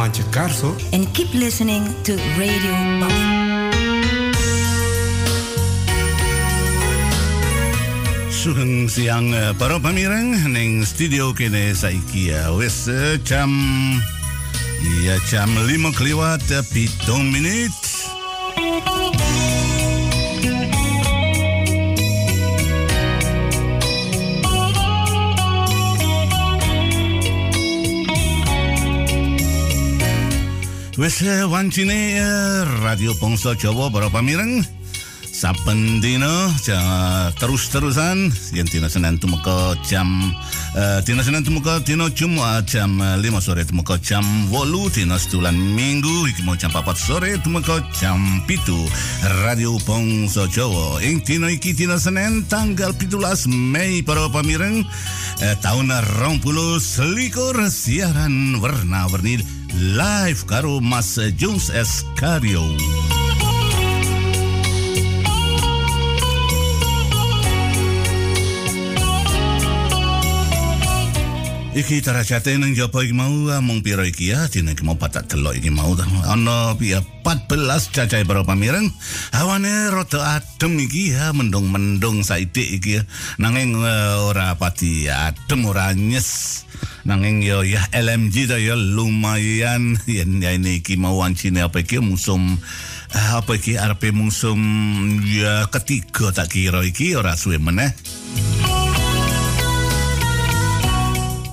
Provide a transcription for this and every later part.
Mantje Karso. En keep listening to Radio Bali. Sugeng siang eh, para pamirang ning studio kene saiki ya wis eh, jam ya jam 5 kliwat eh, 7 menit Wes wancine Radio Pongso Jawa para pamireng. Saben dina terus-terusan. Yen dina Senin tumeka jam uh, dina Senin tumeka dina Jumat jam 5 sore tumeka jam 8 dina setulan Minggu iki mau jam 4 sore tumeka jam 7 Radio Pongso Jawa. Ing dina iki dina Senin tanggal 17 Mei para pamireng tahun 20 selikur siaran warna-warni live karo Mas Jones Escario. Iki tarajate nang jaba iki mau mung pira iki ya? Dene iki mau patat telok iki mau ana piye 14 cacai para pamireng awane rada adem iki ya mendung-mendung saidik iki nanging uh, ora pati adem ora nyes nanging yo ya LMG ta yo lumayan. Yen ya ini iki mau wancine apa iki musim apa iki arep musim ya ketiga tak kira iki ora suwe meneh.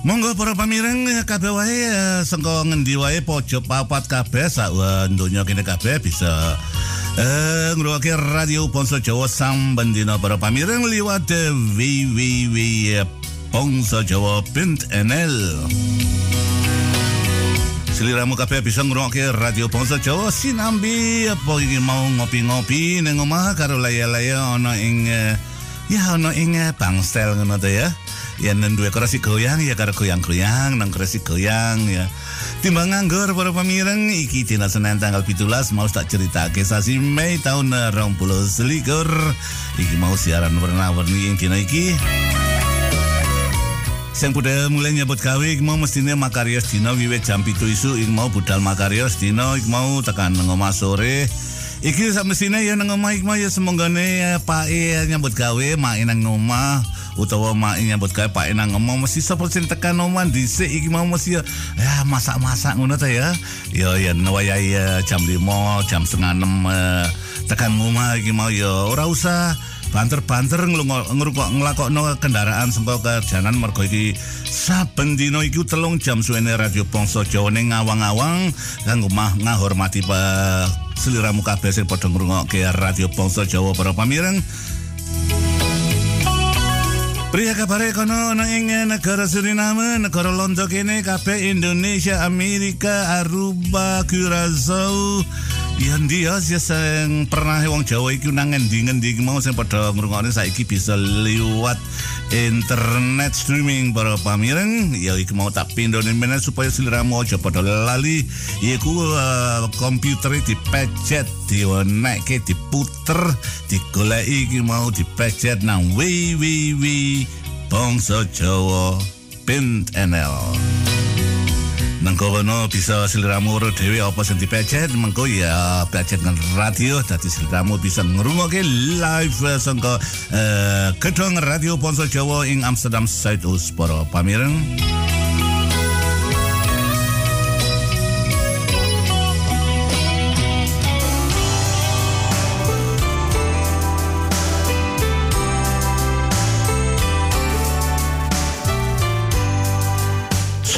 Monggo para pamireng kabeh wae sengko ngendi wae pojok papat kabeh sak donya kene kabeh bisa eh radio Ponso Jawa samben dina para pamireng liwat www.ponsojawa.nl Seliramu kabeh bisa ngrungokke Radio Bangsa Jawa sinambi apa iki mau ngopi-ngopi ning omah karo laya-laya ana ing eh, ya ana ing eh, bangstel ngono to ya. Ya nen duwe kursi goyang ya karo goyang-goyang nang kursi goyang ya. Timbang nganggur para pamireng iki dina Senin tanggal 17 mau tak ceritake sasi Mei tahun 20 selikur. Iki mau siaran warna-warni ing dina iki. Sing budaya mulai nyebut gawe iki mau mestine makarya dina wiwit jam 7 isu iki mau budal makarya dina iki mau tekan nang omah sore. Iki sak mestine ya nang omah iki mau ya semonggane ya pake nyambut gawe mak nang omah utawa mak nyambut gawe pake nang omah mesti sapa sing tekan omah dhisik iki mau mesti ya, ya masak-masak ngono ta ya. Ya ya wayahe ya, jam 5 jam setengah 6 tekan omah iki mau ya ora usah banter-banter ngrungok nglakokno kendaraan sengko kerjaan mergo iki. Saben dina iki telung jam suwene radio Bangsa Jawa ning ngawang-awang. Kanggo mah ngahormati pa seliramu kabeh sing padha ngrungokke radio Bangsa Jawa para pamireng. Pria kabare kono ana ing negara Suriname, negara Londo kene kabeh Indonesia, Amerika, Aruba, Curaçao, Dia sih sing pernah wong Jawa iki nang ngendi-ngendi mau sing padha ngrungokne saiki bisa liwat internet streaming para pamireng. Ya iki mau tak pindone meneh supaya sliramu aja padha lali. Iku uh, komputer dipecet diwenekke diputer digoleki iki mau dipecet nang www bangsa Jawa Nang kono bisa sliramu ora dhewe apa sing dipecet mengko ya pecet nang radio dadi sliramu bisa ngrungokke live sangka uh, gedung radio Ponso Jawa ing Amsterdam Zuidoost para pamireng.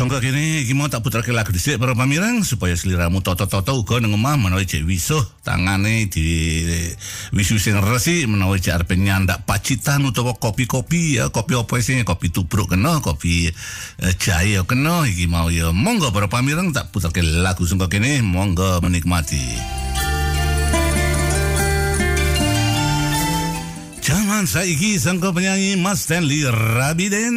Sangka kene iki mau tak puterke lagu dhisik para pamirang supaya sliramu toto-toto uga nang omah menawa cek wisuh tangane di wisu sing resi menawa cek arep nyandak pacitan utawa kopi-kopi. Ya kopi apa sing kopi tubruk kena kopi eh, jahe ya kena. Iki mau ya monggo para pamirang tak puterke lagu sangka kene monggo menikmati. Zaman saiki sangka penyanyi Mas Stanley Rabiden.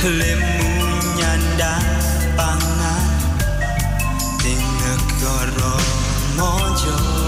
Lemunya pangan Tinggal goro mojo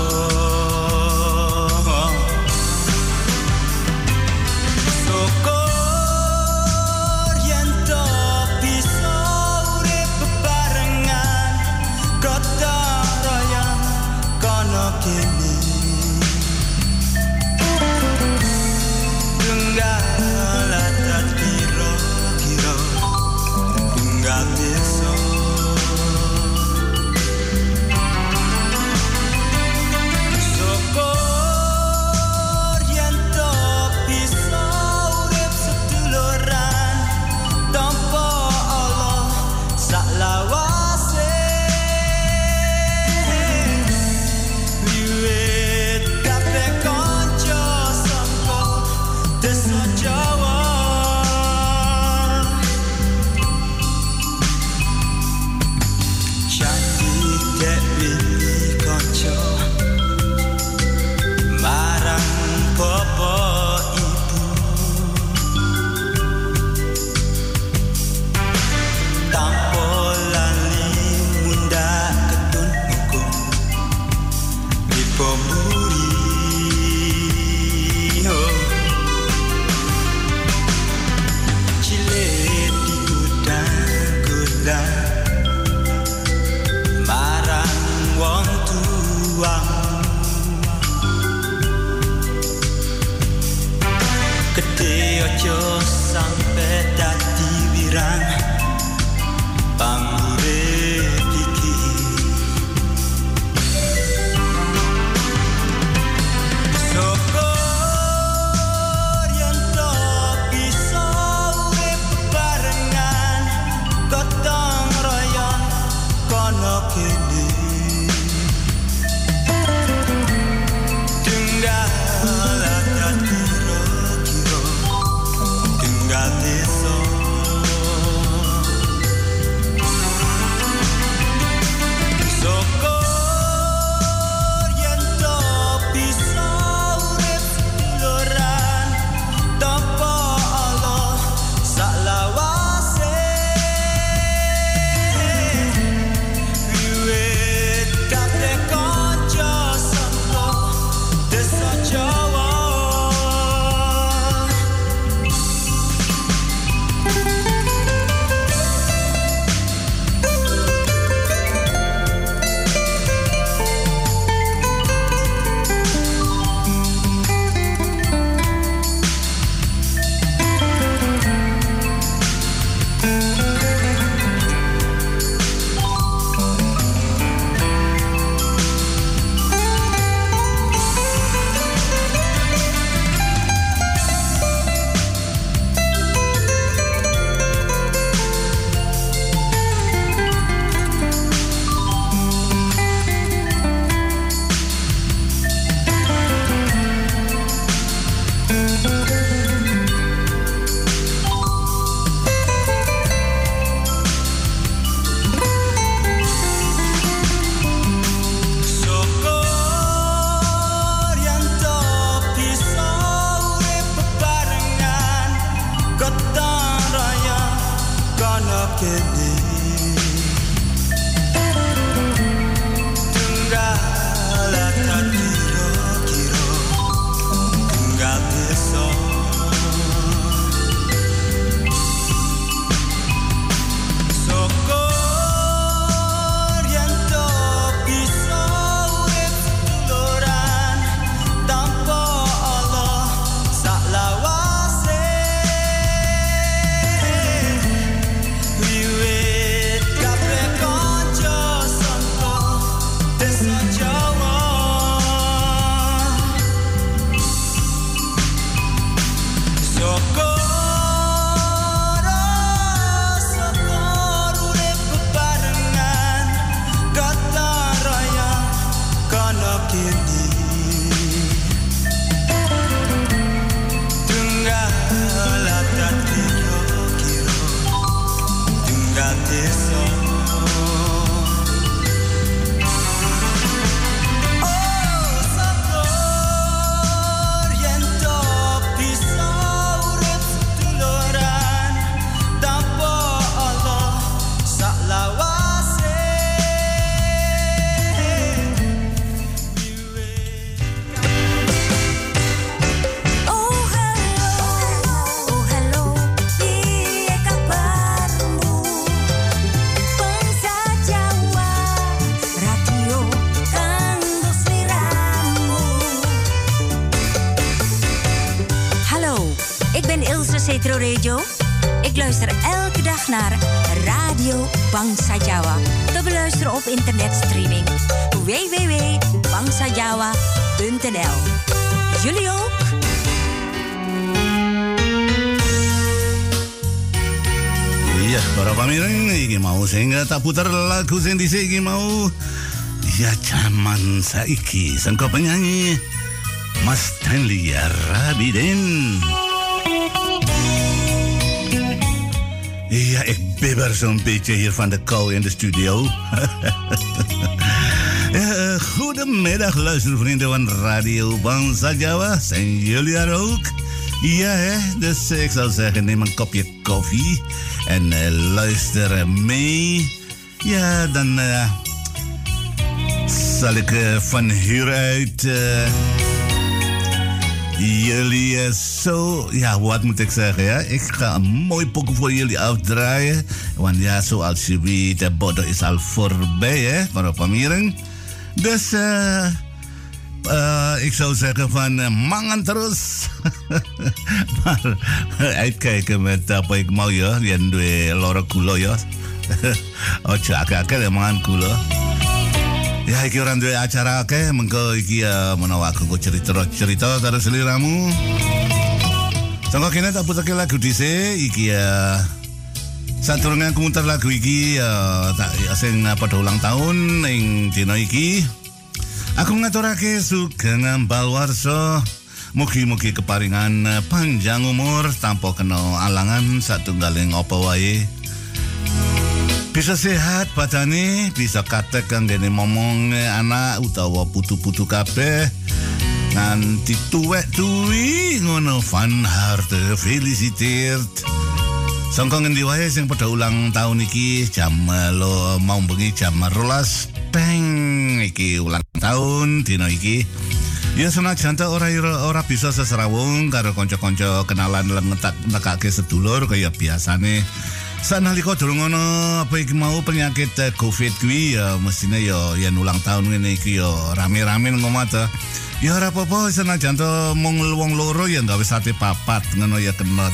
naar Radio Bangsa Jawa. Te beluisteren op internetstreaming www.bangsajawa.nl. Jullie ook? Ya, para pamireng iki mau sing tak puter lagu sing dhisik mau ya zaman saiki sangka penyanyi Mas Stanley Rabiden. Ja, bibber zo'n beetje hier van de kou in de studio. Ja, goedemiddag, luistervrienden van Radio Bangsa Jawa. Zijn jullie er ook? Ja, hè? Dus ik zou zeggen, neem een kopje koffie en eh, luister mee. Ja, dan eh, zal ik eh, van hieruit eh, jullie eh, zo... Ja, wat moet ik zeggen, ja? Ik ga een mooi pokoe voor jullie afdraaien. Want ja, zoals je weet, de bodem is al voorbij, hè? Para pamiring. Dus... eh Eh, ik zou zeggen van eh, mangan terus. maar uitkijken met apa ik mau ya. Yang dua loro kulo ya. Ojo akeh-akeh mangan kulo. Ya iki orang duwe acara akeh mengko iki ya menawa aku cerita-cerita karo seliramu. Sangka kene tak putarke lagu dhisik iki ya Saturunge aku muter lagu iki ya tak ya, sing pada ulang tahun ing dina iki. Aku ngaturake sugeng ambal warso. Mugi-mugi keparingan eh, panjang umur tanpa kena alangan satunggaling apa wae. Bisa sehat badane, bisa katek kanggene momong eh, anak utawa putu-putu kabeh. Nganti tuwek tuwi ngono van harte feliciteerd. Sangka ngendi wae sing pada ulang tahun iki jam lo mau bengi jam rolas peng iki ulang tahun dina iki. Ya senajan ta ora ora bisa seserawung karo kanca-kanca kenalan lan ngetak nekake sedulur kaya biasane. Sanalika durung ngono apa iki mau penyakit eh, Covid kuwi ya mestine ya yen ulang tahun ngene iki ya rame-rame ngomong ta. Ya ora apa-apa senajan to mung wong loro ya gawe sate papat ngono ya kena.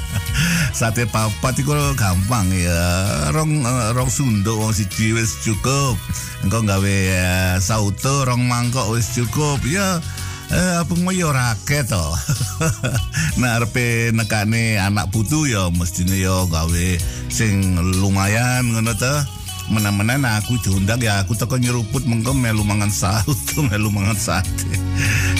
sate papat iku gampang ya. Rong eh, rong sunduk wong siji wis cukup. Engko gawe eh, sauto rong mangkok wis cukup. Ya Eh, apa mau ya raket to. nah, arepe nekane anak putu ya mestine ya gawe sing lumayan ngono to. Menan-menan aku diundang ya aku teko nyeruput mengko melu mangan sauto, melu mangan sate.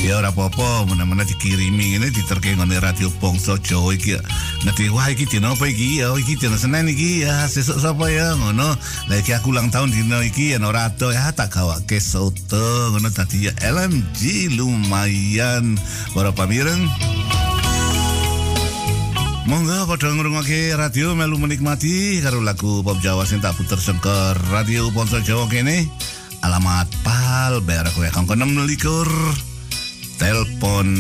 ya ora apa-apa, menan-menan dikirimi ngene diterke ngene radio Bangsa Jawa iki. Nanti wah iki dina apa iki? Ya iki dina Senin iki ya sesuk sapa ya ngono. Lah iki aku ulang tahun dina iki ya ora ado ya tak gawake soto ngono tadi ya LMG lumayan para pamireng. Monggo padha ngrungokke radio melu menikmati karo lagu pop Jawa sing tak puter sengker radio Ponso Jawa kene. Alamat pal berak kowe kanggo 6 likur. Telepon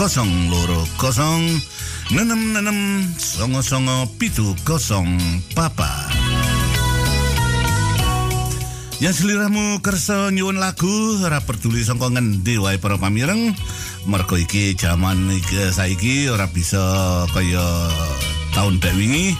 kosong loro kosong nenem nenem songo songo pitu kosong papa. Yang seliramu kersa nyuwun lagu ora peduli sangka ngendi wae para pamireng mergo iki jaman iki saiki ora bisa kaya tahun dek wingi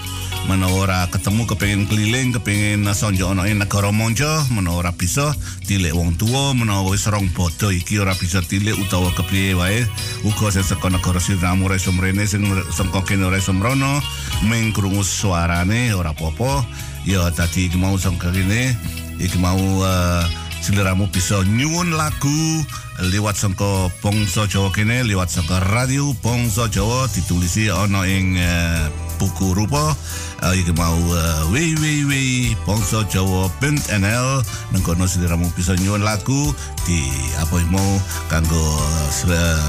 menawa ketemu kepengin keliling kepengin sonjo ana ing negara monco menawa ora bisa tilik wong tua menawa wis rong bodo iki ora bisa tilik utawa kepiye wae. Uga sing saka negara siramu ora iso mrene sing sangka kene ora iso mrono ming krungu suarane ora apa-apa. Ya tadi iki mau sangka kene iki mau uh, seliramu bisa nyuwun lagu lewat sangka Bangsa Jawa kene lewat sangka radio Bangsa Jawa ditulisi ana ing uh, buku rupa. Uh, iki mau uh, www.bangsajawa.nl nengkono seliramu bisa nyuwun lagu di apa mau kanggo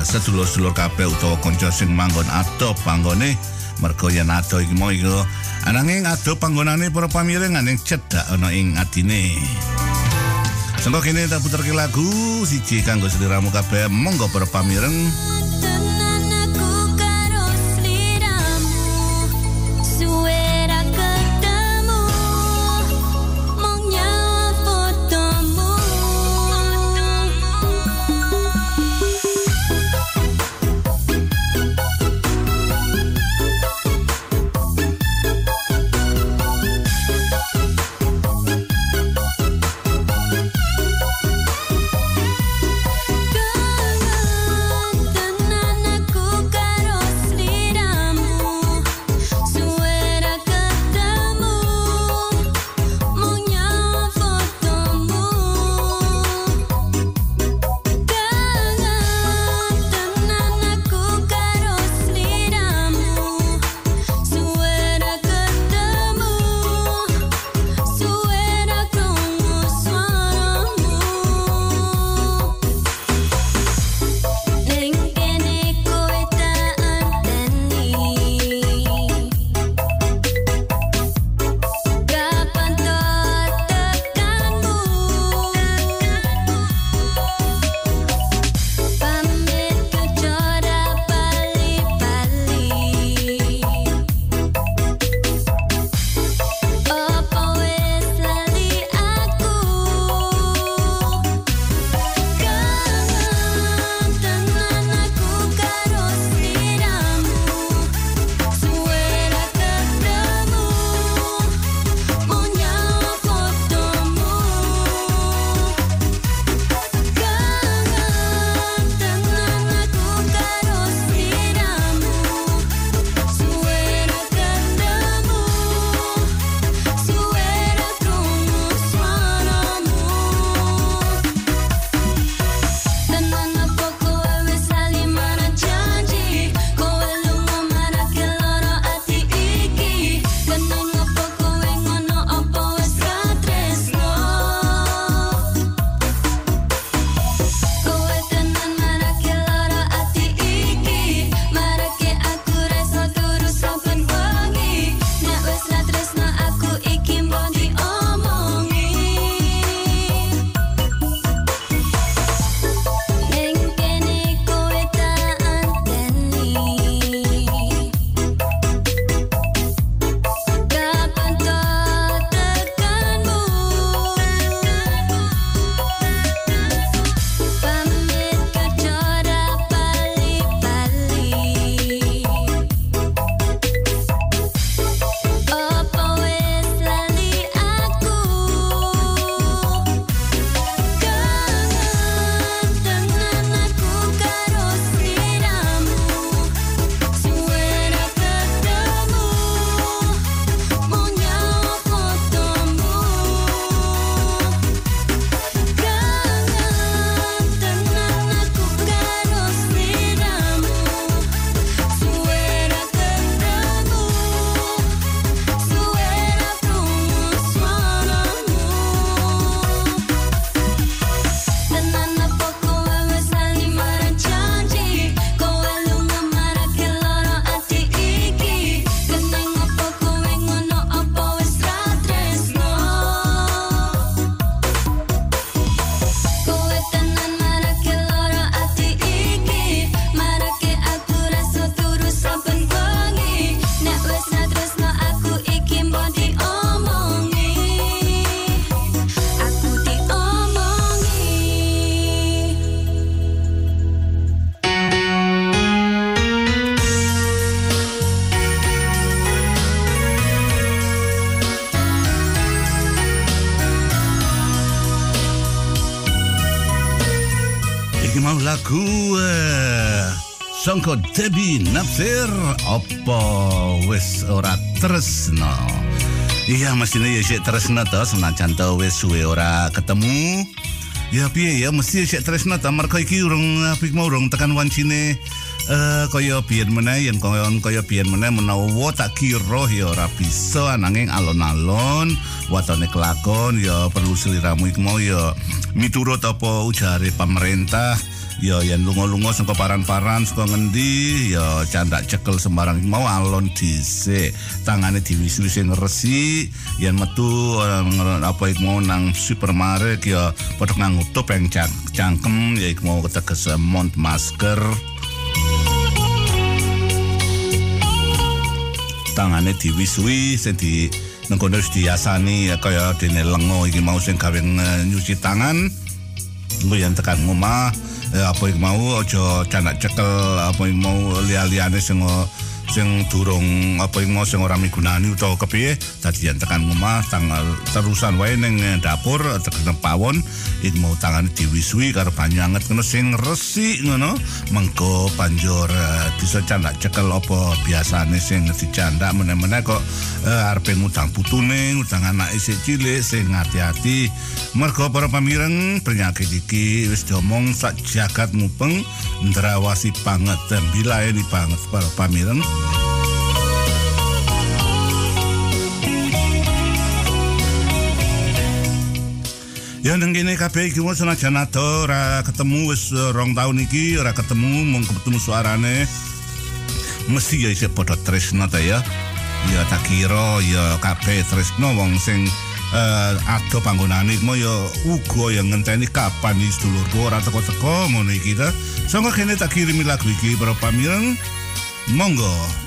sedulur-sedulur kabeh utawa kanca sing manggon adoh panggone. Mergo yen ado iki mau iku ananging ado panggonane para pamireng ning cedak ana ing adine Sangka kene tak puterke lagu siji kanggo sediramu kabeh. Monggo para Songko Debbie Napsir apa wis ora tresno. Iya mestinya ya sik tresno to senajan to wis suwe ora ketemu. Ya piye ya mesti sik tresno to mergo iki urung apik mau urung tekan wancine eh kaya biyen meneh yen kaya kaya biyen meneh menawa tak kira ya ora bisa ananging alon-alon watone kelakon ya perlu seliramu iku mau ya miturut apa ujare pemerintah ya yen lunga-lunga saka paran-paran saka ngendi? Ya candak cekel sembarang. Mau alon dhisik. Tangane diwisi sing resi. Yen metu eh, apa iku mau nang supermarket ya padha nganggo topeng cang cangkem ya iku mau keteges mont masker. Tangane diwisui sing di nengkono wis diasani ya kaya dene lengo iki mau sing gawe nyuci tangan. Engko yen tekan eh, apa iku mau aja canak cekel apa iku mau liya-liyane sing sing durung apa iku mau sing ora migunani utawa kepiye dadi tekan omah tanggal terusan wae ning eh, dapur tekan pawon iku mau tangane diwisui karo banyu anget ngono sing resik ngono. Mengko banjur eh, bisa candak cekel apa biasane sing dicandak meneh-meneh kok eh, arepe ngutang putune ngutang anak isih cilik sing hati-hati mergo para pamireng penyakit iki wis diomong sak jagat mupeng ndrawasi banget dan bilaeni banget para pamireng Ya nang kene kabeh iki wis senajan ora ketemu wis eh, rong tahun iki ora ketemu mung ketemu suarane mesti ya isih padha tresno ta ya. Ya tak kira ya kabeh tresno wong sing eh ado panggonane iku ya uga yang ngenteni kapan iki sedulurku ora teko-teko ngono iki ta. Sangka kene tak kirimi lagu iki para pamireng. Monggo.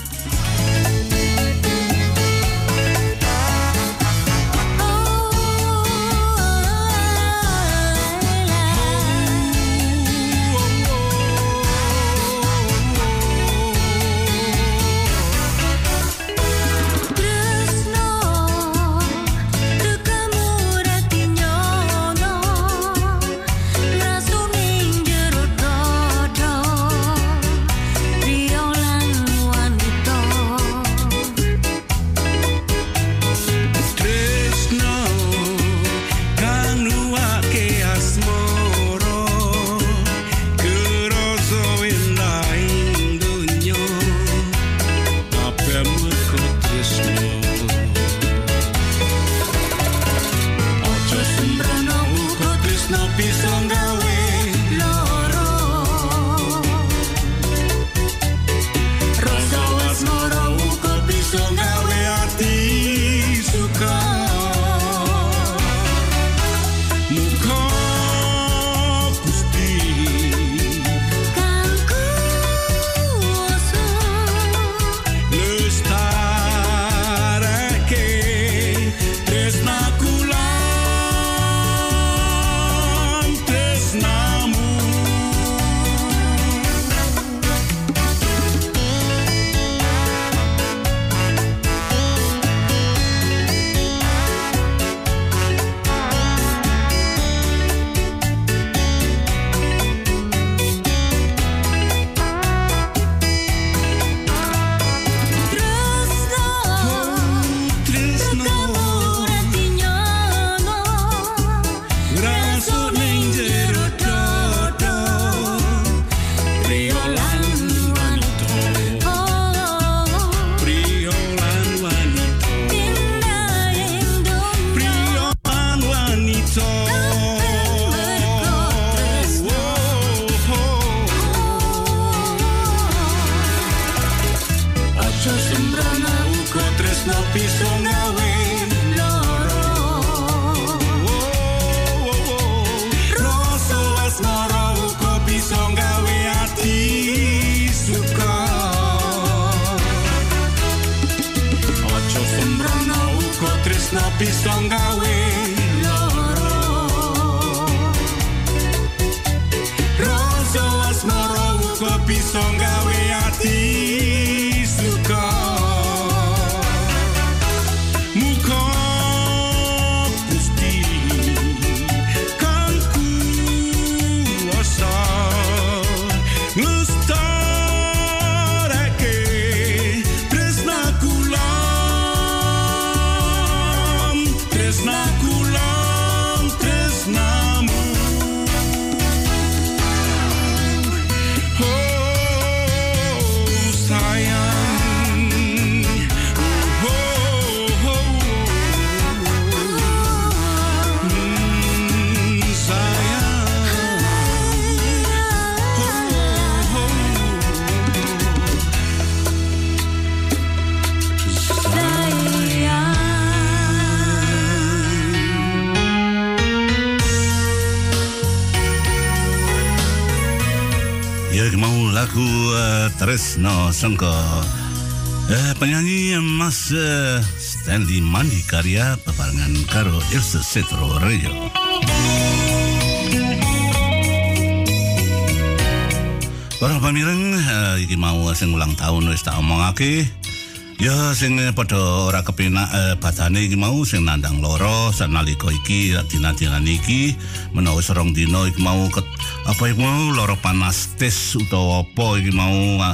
Tresno Sengko uh, penyanyi Mas uh, Stanley Mandi karya bebarengan karo Ilse Setro Rejo Para pamireng uh, iki mau sing ulang tahun wis tak omongake. Ya sing padha ora kepenak eh, badane iki mau sing nandang loro sanalika iki dina-dina iki menawa serong dina iki mau ket, apa iki mau loro panas tes utawa apa iki mau ah,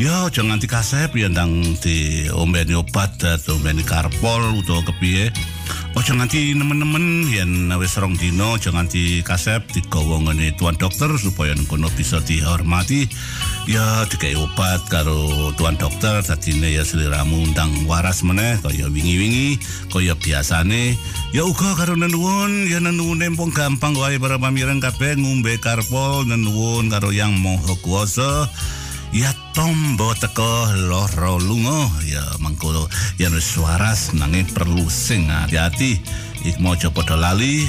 ya aja nganti kasep ya ndang di ombeni obat atau ombeni karpol utawa kepiye. Ojo nganti nemen-nemen yen wis rong dino aja nganti kasep digawa ngene tuan dokter supaya kono bisa dihormati. Ya dikai obat karo tuan dokter dadine ya seliramu undang waras meneh kaya wingi-wingi kaya biasane. Ya uga karo nenuwun ya nenuwun empung gampang wae para pamireng kabeh ngombe karpol nenuwun karo yang moho kuasa Ya tombo teko loro lungo ya mangko ya wis waras nanging perlu sing hati-hati. Ik mau padha lali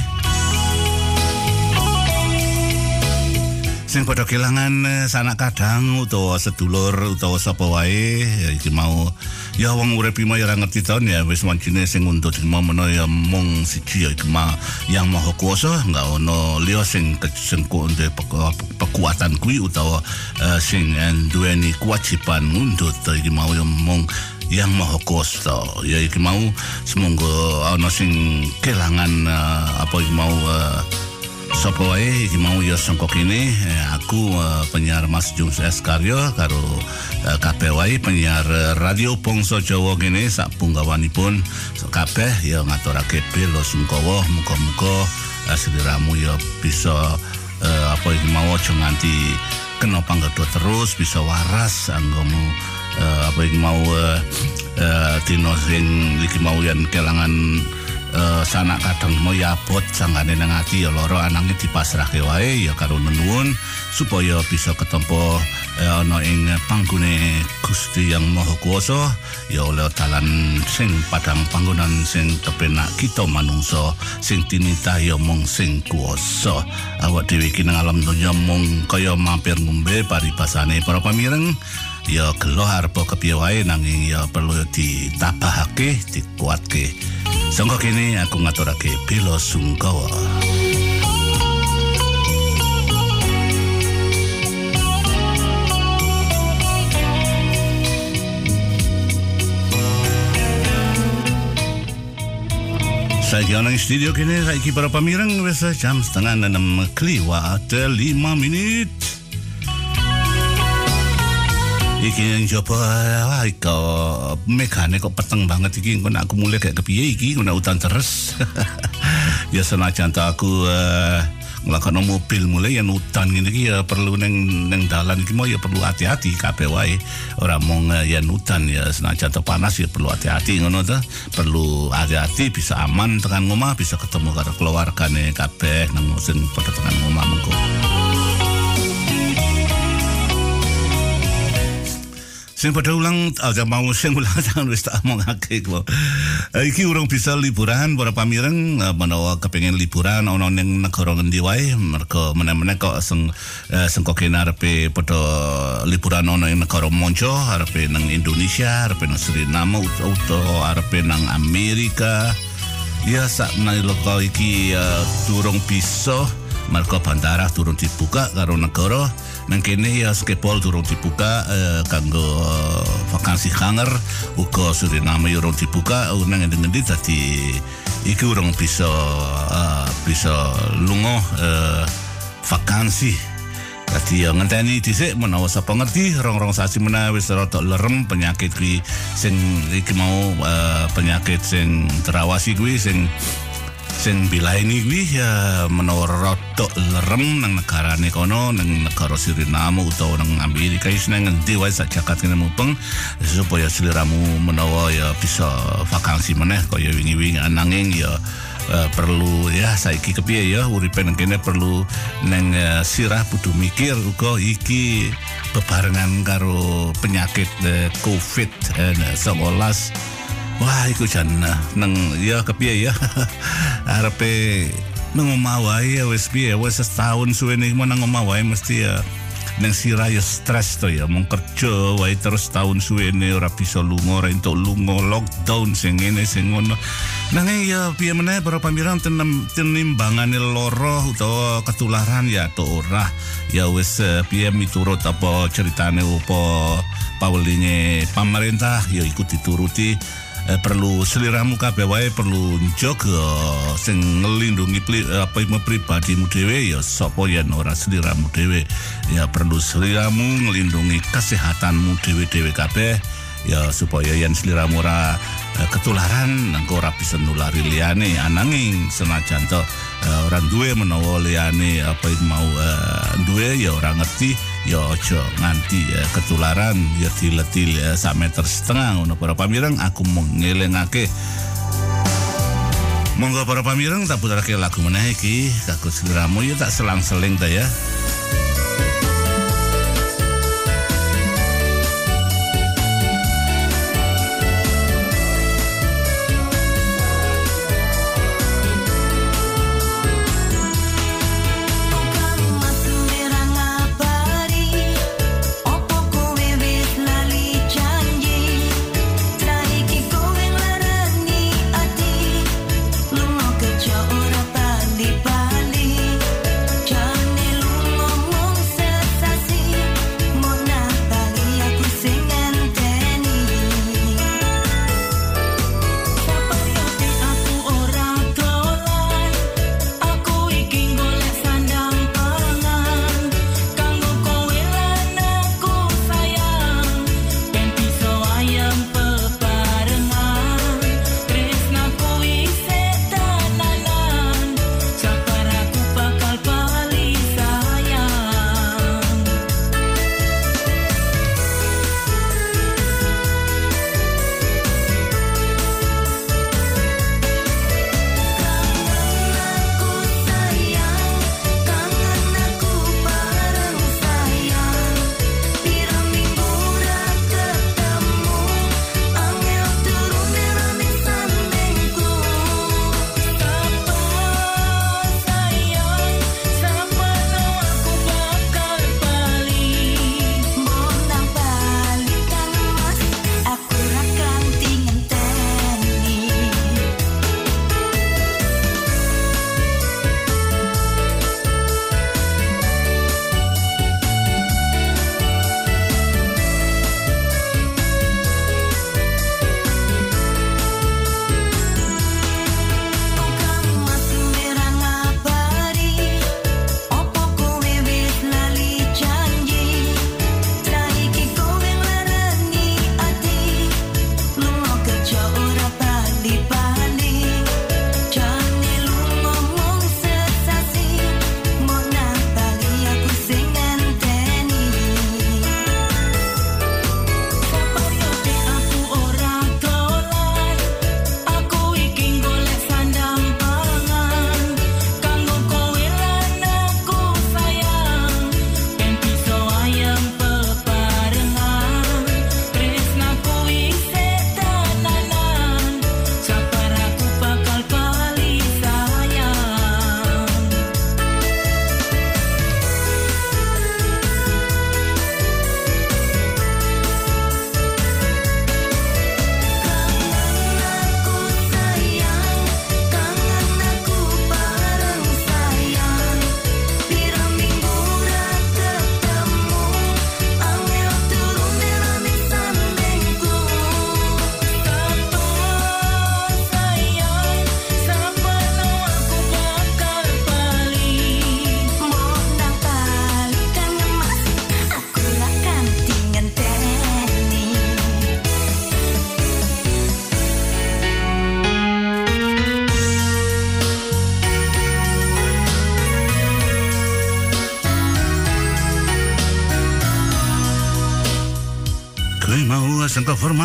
sing padha kelangan eh, sanak kadang utawa sedulur utawa sapa wae ya iki mau. Ya wong urip iki ora ngerti taun ya wis wancine sing untuk mau meno ya mung siji ya iki mah yang maha kuasa enggak ono liya sing sing kunde kekuatan kuwi utawa eh, sing duweni kewajiban ngundut iki mau ya mung yang maha kuasa. Ya iki mau semoga ana sing kelangan eh, apa iki mau eh, Sopo wae iki mau ya sangko kene eh, aku uh, penyiar Mas Jung S. Karyo karo uh, kabeh wae penyiar Radio Pongso Jawa kene sak punggawanipun. Kabeh ya ngaturake belo sungkawa muga-muga seliramu ya bisa apa iki mau aja nganti kena panggedho terus bisa waras anggomu apa iki mau uh, dino sing iki mau yen kelangan uh, sanak kadang mau yabot sanggane nang ati ya loro anange dipasrahke wae ya karo nenuwun supaya bisa ketempo eh, ana ing panggone Gusti yang Maha Kuwasa ya oleh dalan sing padang panggonan sing kepenak kita manungsa sing tinitah ya mung sing kuwasa. Awak dhewe iki nang alam donya mung kaya mampir ngombe paribasane para pamireng ya gelo arep kepiye wae nanging ya perlu ditabahake dikuatke Sangka kini aku ngaturake Bilo Sungkawa. Saiki ana studio kene saiki para pamireng wis jam setengah enam kliwat lima menit. Iki yang coba wah iko mekane kok peteng banget iki kok aku mulai kayak kepiye iki kena hutan terus. ya senajan tak aku uh, ngelakon mobil mulai yang gini iki ya perlu neng neng dalan iki mau ya perlu hati-hati kabeh wae ora mong uh, yang hutan ya senajan panas ya perlu hati-hati ngono ta perlu hati-hati bisa aman tekan ngomah bisa ketemu karo keluargane kabeh nang sing padha tekan ngomah mengko. Sing pada ulang aja mau sing ulang tahun wis tak omongake kok. Eh, Iki urung bisa liburan para pamireng eh, menawa kepengin liburan ana ning negara ngendi wae mergo meneh-meneh kok seng eh, seng kok arepe padha liburan ana ing negara monco arepe nang Indonesia arepe nang Suriname utawa arepe nang Amerika. Ya sak nalika iki uh, durung bisa mergo bandara turun dibuka karo negara nang kene ya skepol turun dibuka uh, kanggo uh, vakansi hanger. Uga Suriname urung dibuka uh, nang ngendi dadi iki urung bisa uh, bisa lunga uh, vakansi. Dadi ya ngenteni dhisik menawa sapa ngerti rong-rong sasi menawa wis rada lerem penyakit kuwi sing iki mau uh, penyakit sing terawasi kuwi sing sing bilaini kuwi ya menawa rada lerem nang negarane kono nang negara Suriname utawa nang Amerika wis nang ngendi wae sak jagat kene mupeng supaya seliramu menawa ya bisa vakansi meneh kaya wingi-wingi. Ananging ya uh, perlu ya saiki kepiye ya uripe nang kene perlu neng uh, sirah kudu mikir. Uga iki bebarengan karo penyakit uh, Covid uh, 19 Wah, iku jan uh, nang ya kepiye ya. Arepe nang omah wae ya wis piye? Wis setahun suwene iku nang omah wae mesti ya neng sira ya stres to ya. Mung kerja wae terus tahun suwene ora bisa lunga ora entuk lunga. Lockdown sing ngene sing ngono. Nanging ya piye meneh? Para pamirang tenem tenimbangane loro utawa ketularan? Ya to ora. Ya wis eh, piye miturut apa ceritane apa pawelinge pemerintah? Ya ikut dituruti eh, perlu seliramu kabeh wae perlu njaga sing ngelindungi pli, apa pribadimu dhewe. Ya sapa yen ora seliramu dhewe. Ya perlu seliramu ngelindungi kesehatanmu dhewe-dhewe kabeh. Ya supaya yen seliramu ora eh, ketularan engko ora bisa nulari liyane. Ananging senajan to eh, ora duwe menawa liyane apa mau eh, duwe ya ora ngerti ya aja nganti ya, ketularan ya dileti ya, sak meter setengah ngono. Para pamireng aku mengelengake. Monggo para pamireng tak putarake lagu meneh iki kanggo sliramu ya tak selang-seling ta ya.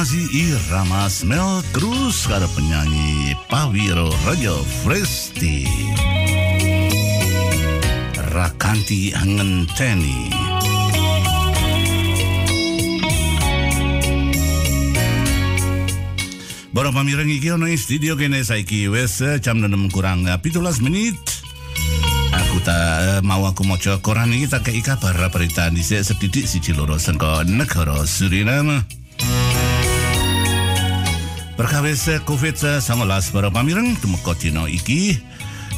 Formasi Irama Smell terus karo penyanyi Pawiro Raja Fresti. Rakanti Angenteni. Para pamireng iki ana ing studio kene saiki wis eh, jam 6 kurang eh, 17 menit. Aku Iku ta eh, mau aku maca koran iki tak kei kabar berita dhisik sedidik siji loro saka negara Suriname. Perkawis eh, COVID-19 para pamireng tumeka dina iki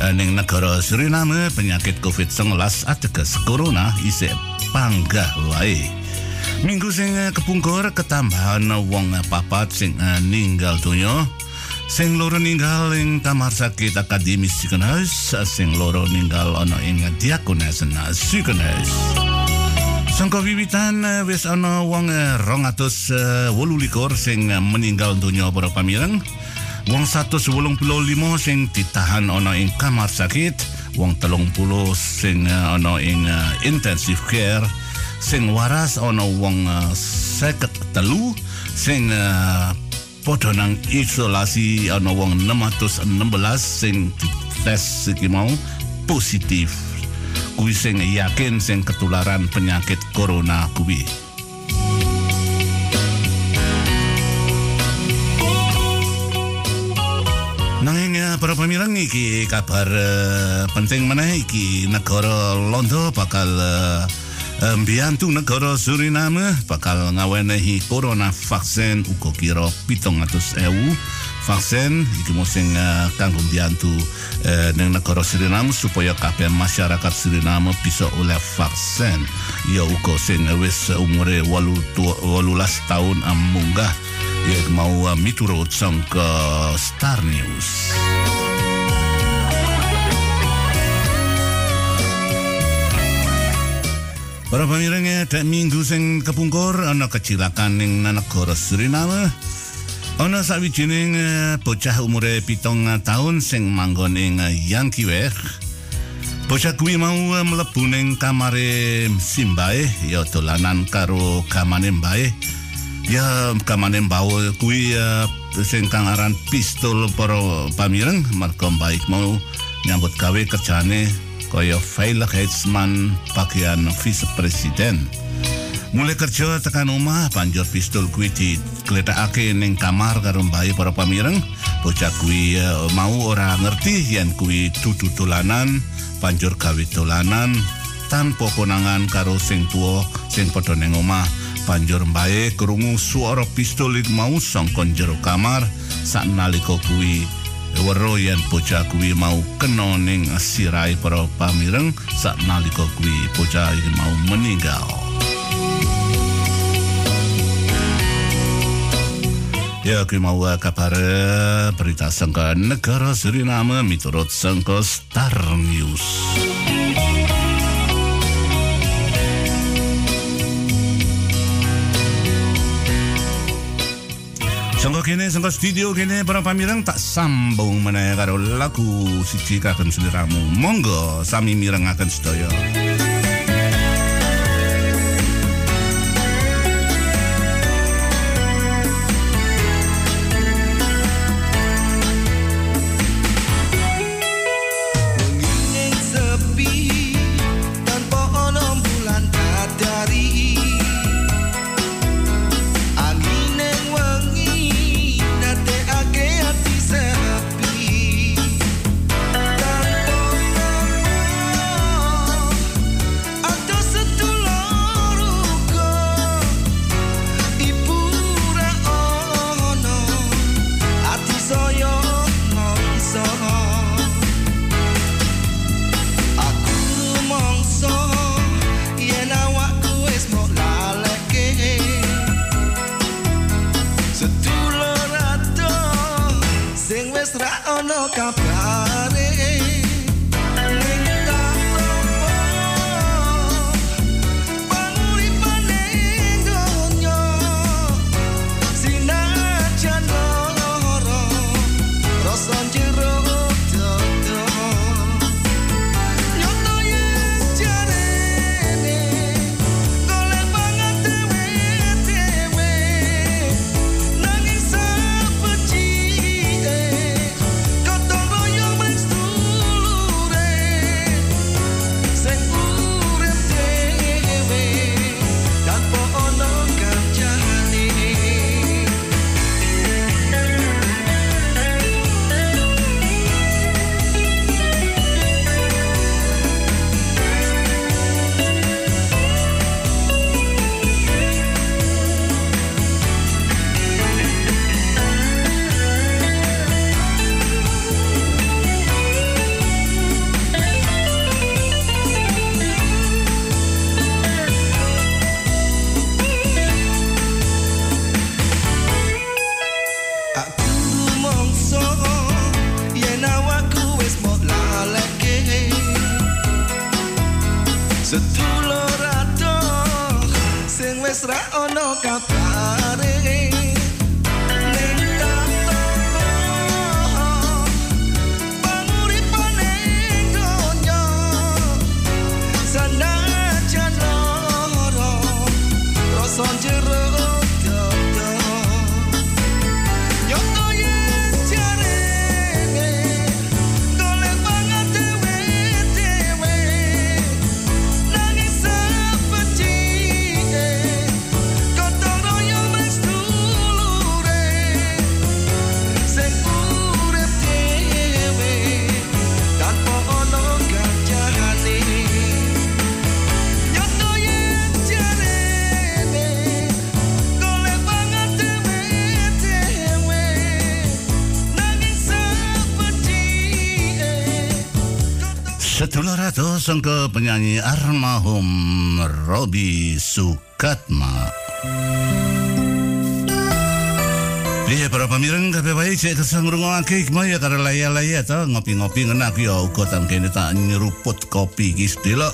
eh, ning negara Suriname penyakit COVID-19 ateges corona isih panggah wae. Minggu sing eh, kepungkur ketambahan wong papat sing eh, ninggal donya. Sing loro ninggal ing kamar sakit akademis Sikenes, sing loro ninggal ana ing Diakones Sikenes. Sangka wiwitan eh, wis ana wong eh, 200 wolulikur sing eh, meninggal donya para pamireng. Wong 185 sing ditahan ana ing kamar sakit, wong 30 sing eh, ana ing eh, intensive care, sing waras ana wong eh, 53 sing eh, padha nang isolasi ana wong 616 sing dites iki mau positif kuwi sing yakin sing ketularan penyakit corona kuwi. Nanging para pamirang iki kabar eh, penting meneh iki negara Londo bakal eh, mbiyantu negara Suriname bakal ngawenehi corona vaksin uga kira 700 ewu vaksin iki mau sing eh, kanggo mbiyantu eh, ning negara Suriname supaya kabeh masyarakat Suriname bisa oleh vaksin ya uga sing wis umure 18 tahun am munggah ya mau uh, miturut sangka Star News. Para pamirenge dek minggu sing kepungkur ana kecelakaan ning negara Suriname. Ana sawijining eh, bocah umure pitung tahun sing manggon ing eh, Yankiweh. Bocah kuwi mau eh, mlebu ning kamare simbae ya dolanan karo kamane mbae. Ya kamane mbae kuwi eh, sing kang aran pistol para pamireng marga baik mau nyambut gawe kerjane kaya Veiligheidsman bagian vice presiden. Mulai kerja tekan omah banjur pistol kuwi digletakake ning kamar karo mbae para pamireng. Bocah kuwi mau ora ngerti yen kuwi dudu dolanan, banjur gawe dolanan tanpa konangan karo sing tuwa sing padha ning omah. Banjur mbae krungu suara pistol mau sangka jero kamar saknalika kuwi Wero yen bocah kuwi mau kena ning sirai para pamireng saknalika kuwi bocah iki mau meninggal. Ya, kuwi mau uh, berita sangka negara Suriname miturut sangka Star News. Sangka kene sangka studio kene para pamirang tak sambung meneh karo lagu siji kagem seliramu. Monggo sami mirengaken sedaya. Ratus sangka penyanyi almarhum Robi Sukatma. Iya para pamireng kabeh wae cek kesang ngrungokake hikmah ya karo laya-laya to ngopi-ngopi ngenak ya uga tam kene tak nyeruput kopi iki sedelo.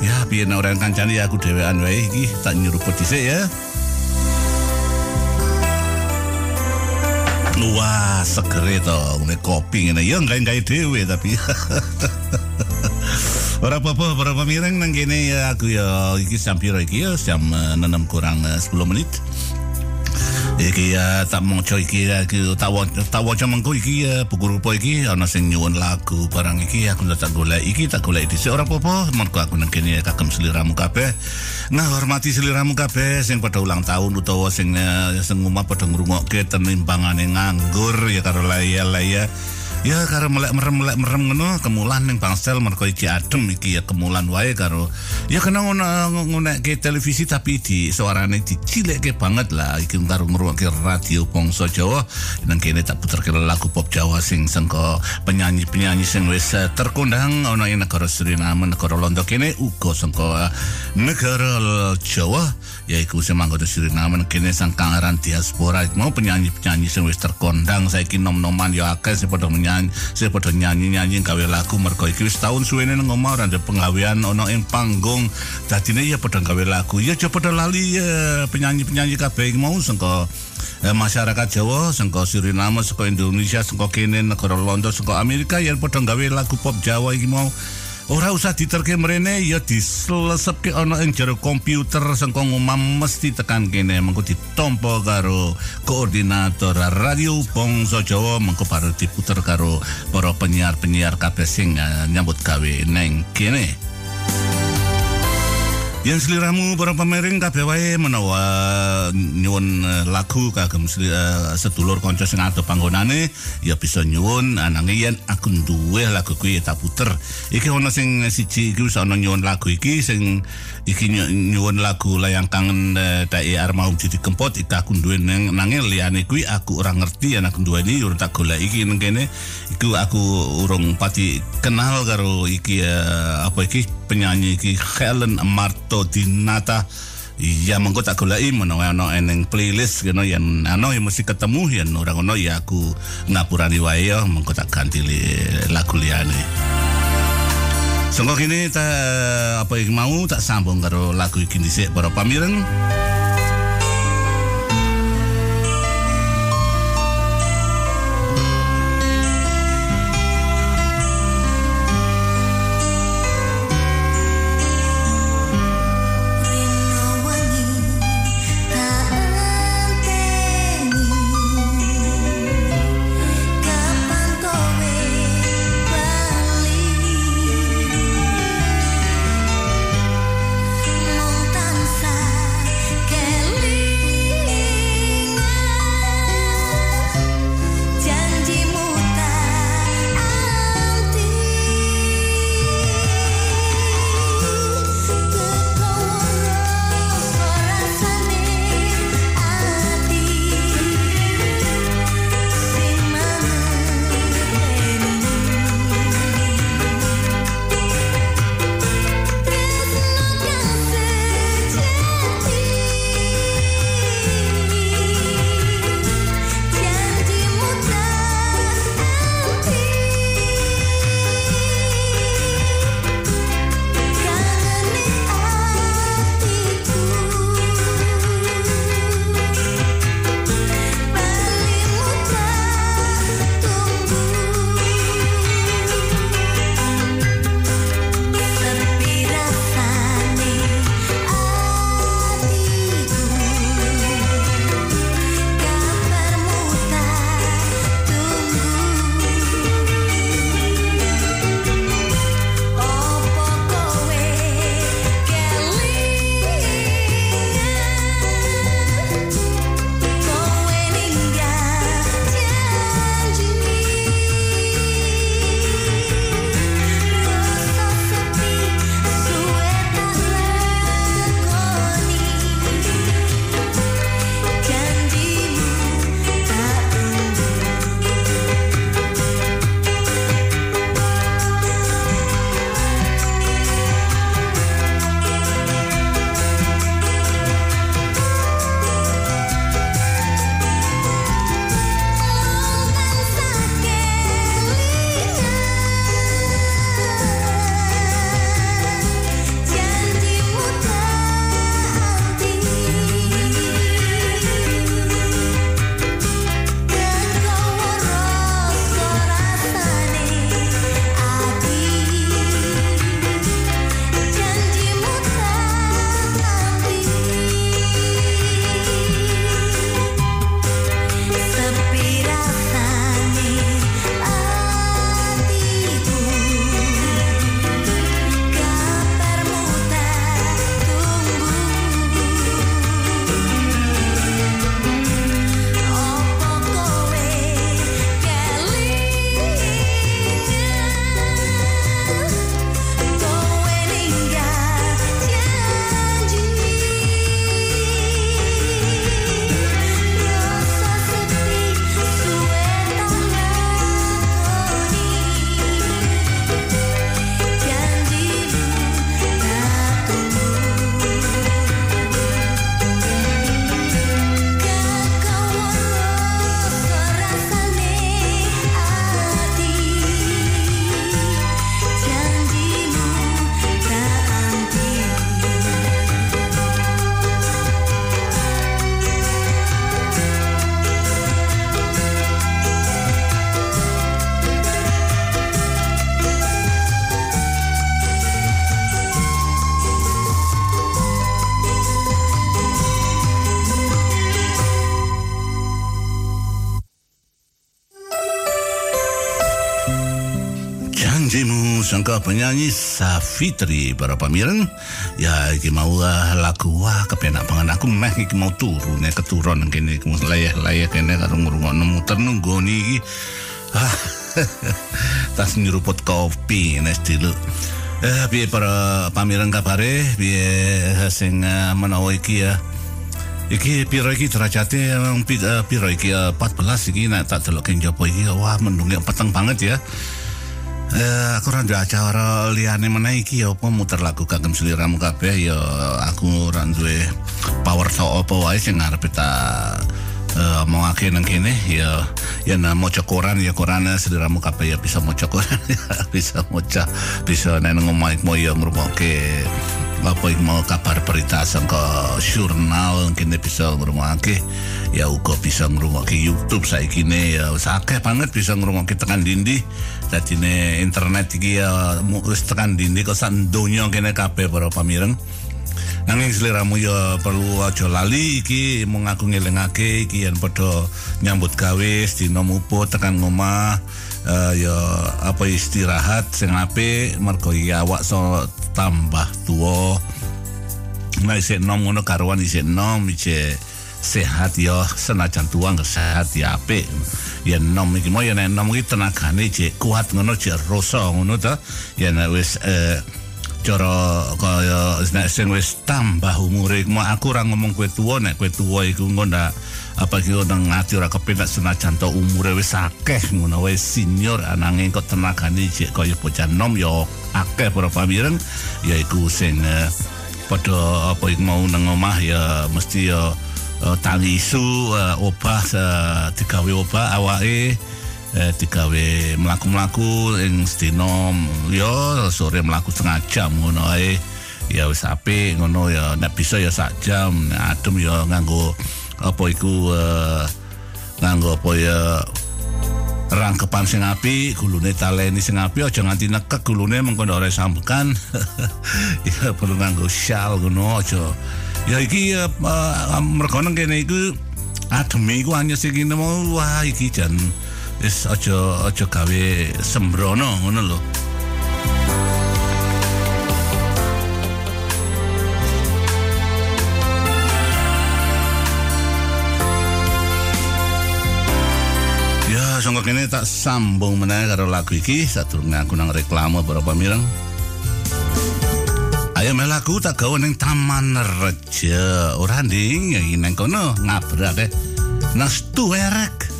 Ya piye nek ora kancane ya aku dhewean wae iki tak nyeruput dhisik ya. Wah, segere to, ngene kopi ngene ya gawe dhewe tapi. Ora apa-apa, para pamireng nang kene ya aku ya iki jam piro iki ya jam eh, 6 kurang eh, 10 menit. Iki ya tak moco iki ya aku tak waca tak mengko iki ya buku rupa iki ana sing nyuwun lagu barang iki aku tak golek iki tak golek dhisik ora apa-apa mergo aku nang kene ya kagem seliramu kabeh. Nah, hormati seliramu kabeh sing pada ulang tahun utawa sing eh, sing omah padha ngrungokke tenimbangane nganggur ya karo laya-laya. Ya karo melek merem melek merem ngono kemulan ning bangsel mergo iki adem iki ya kemulan wae karo ya kena ngono ngonekke televisi tapi di suarane dicilekke banget lah. Iki karo ngrungokke radio bangsa Jawa nang kene tak puterke lagu pop Jawa sing sengko penyanyi-penyanyi sing wis eh, terkondang ana ing negara Suriname negara Londo kene uga sengko eh, negara Jawa yaiku sing manggon Suriname kene sang kangaran diaspora. Mau penyanyi-penyanyi sing wis terkondang saiki nom-noman ya akeh sing padha menyanyi sing padha nyanyi-nyanyi gawe lagu. Mergo iki wis taun suwene nang omah ora ada penggawean ana ing panggung. Dadine ya padha gawe lagu. Ya aja padha lali ya. Penyanyi-penyanyi kabeh mau sengko eh, masyarakat Jawa sengko Suriname sengko Indonesia sengko kene negara Londo sengko Amerika yang padha gawe lagu pop Jawa iki mau Ora usah diterke mrene ya diselesepke ana ing jero komputer sengko ngumam mesti tekan kene mengko ditampa karo koordinator radio Bangsa Jawa mengko baru diputer karo para penyiar-penyiar kabeh sing eh, nyambut gawe neng kene. Yang seliramu para pemiring kabeh wae menawa nyuwun eh, lagu kagem eh, sedulur kanca sing ada panggonane ya bisa nyuwun. Ananging yen aku duwe lagu kuwi ya tak puter. Iki ana sing siji iki wis ana nyuwun lagu iki sing iki nyu- nyuwun lagu layang kangen eh, Dai Armaum Didi Kempot. Iki aku duwe nang nanging liyane kuwi aku ora ngerti yen aku duweni urung tak golek iki nang kene. Iku aku urung pati kenal karo iki apa iki penyanyi iki Helen Marto Dinata Iya mengko tak goleki menawa ana eneng playlist kena yen ana yang mesti ketemu yen ora ngono ya aku ngapurani wae ya mengko tak ganti li, lagu liyane. Sangka kini ta apa yang mau tak sambung karo lagu iki dhisik para pamireng. Sangka penyanyi Safitri para pamireng ya iki mau uh, lagu wah kepenak banget. Aku meh iki mau turu nek keturun kene iki layah-layah kene karo ngrungokno muter nunggu iki ah tas nyeruput kopi nes dulu eh piye para pamireng kabare? Piye sing uh, menawa iki ya? Iki piro iki derajate uh, piro iki? Uh, 14 iki nek tak delok jopo iki. Wah mendungnya peteng banget ya. Eh aku ora duwe acara liyane meneh iki apa muter lagu kagem sliramu kabeh ya aku ora duwe power to apa wae sing arep tak uh, mau akeh nang kene ya ya na maca koran ya koran sliramu kabeh ya bisa maca koran bisa maca bisa nang ngomong mau ya ngrungokke apa mau kabar berita sangka jurnal kini bisa ngrungokake ya uga bisa ngrungokake YouTube saiki ne ya akeh banget bisa ngrungokake tekan dindi dadine internet iki wis tekan dindi kok sak donya kene kabeh para pamireng. Nanging seliramu ya perlu aja lali iki mung aku ngelingake iki yen padha nyambut gawe dina mupo tekan ngomah eh, ya apa istirahat sing apik mergo iki awak so tambah tuwa. Nah, isik nom ngono karuan isik nom isik sehat ya senajan tua nggak sehat ya apik. Ya nom iki mau nek nom iki tenagane cek kuat ngono cek rasa ngono ta nek wis eh, cara kaya nek sing wis tambah umure mau aku ora ngomong kowe tuwa nek kowe tuwa iku ndak apa iki nang ati ora kepenak senajan to umure wis akeh ngono wis senior ananging kok tenagane cek kaya bocah nom ya akeh para pamireng yaiku sing eh, padha apa iku mau nang omah ya mesti ya uh, tangi isu uh, obah uh, digawe obah awake eh, digawe mlaku-mlaku ing sedina ya sore mlaku setengah jam ngono ae ya wis apik ngono ya nek bisa ya sak jam adem ya nganggo apa iku uh, nganggo apa ya rangkepan sing apik, gulune taleni sing apik aja nganti nekek gulune mengko ora sambekan. ya perlu nganggo shawl ngono aja. Ya iki uh, uh, mergo nang kene iku ademe iku anyes iki nemu wah iki jan wis aja aja gawe sembrono ngono lho. Ya, sangka kene tak sambung meneh karo lagu iki sadurunge aku nang reklame para pamireng. Ayo melaku tak gawe ning Taman Reja. Ora ya nang kono ngabrake nang Stuwerek. Bubar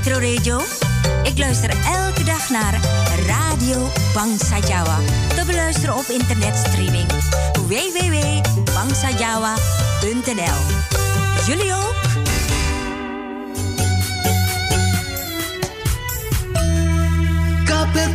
Radio. Ik luister elke dag naar Radio Bangsa Jawa. Te beluisteren op internetstreaming www.bangsajawa.nl. Jullie ook? Kabeh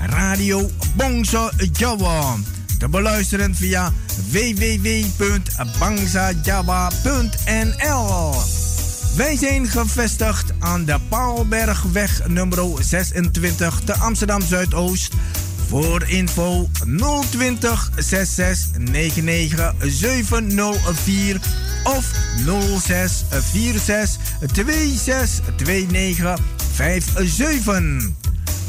Radio Bongso Jawa. Te beluisteren via www.bangsajawa.nl. Wij zijn gevestigd aan de Paalbergweg nummer 26 te Amsterdam Zuidoost. Voor info 020 66 99 704 of 06 46 26 29 57.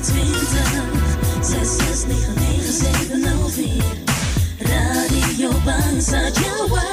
6699704 Radio Baan staat jouw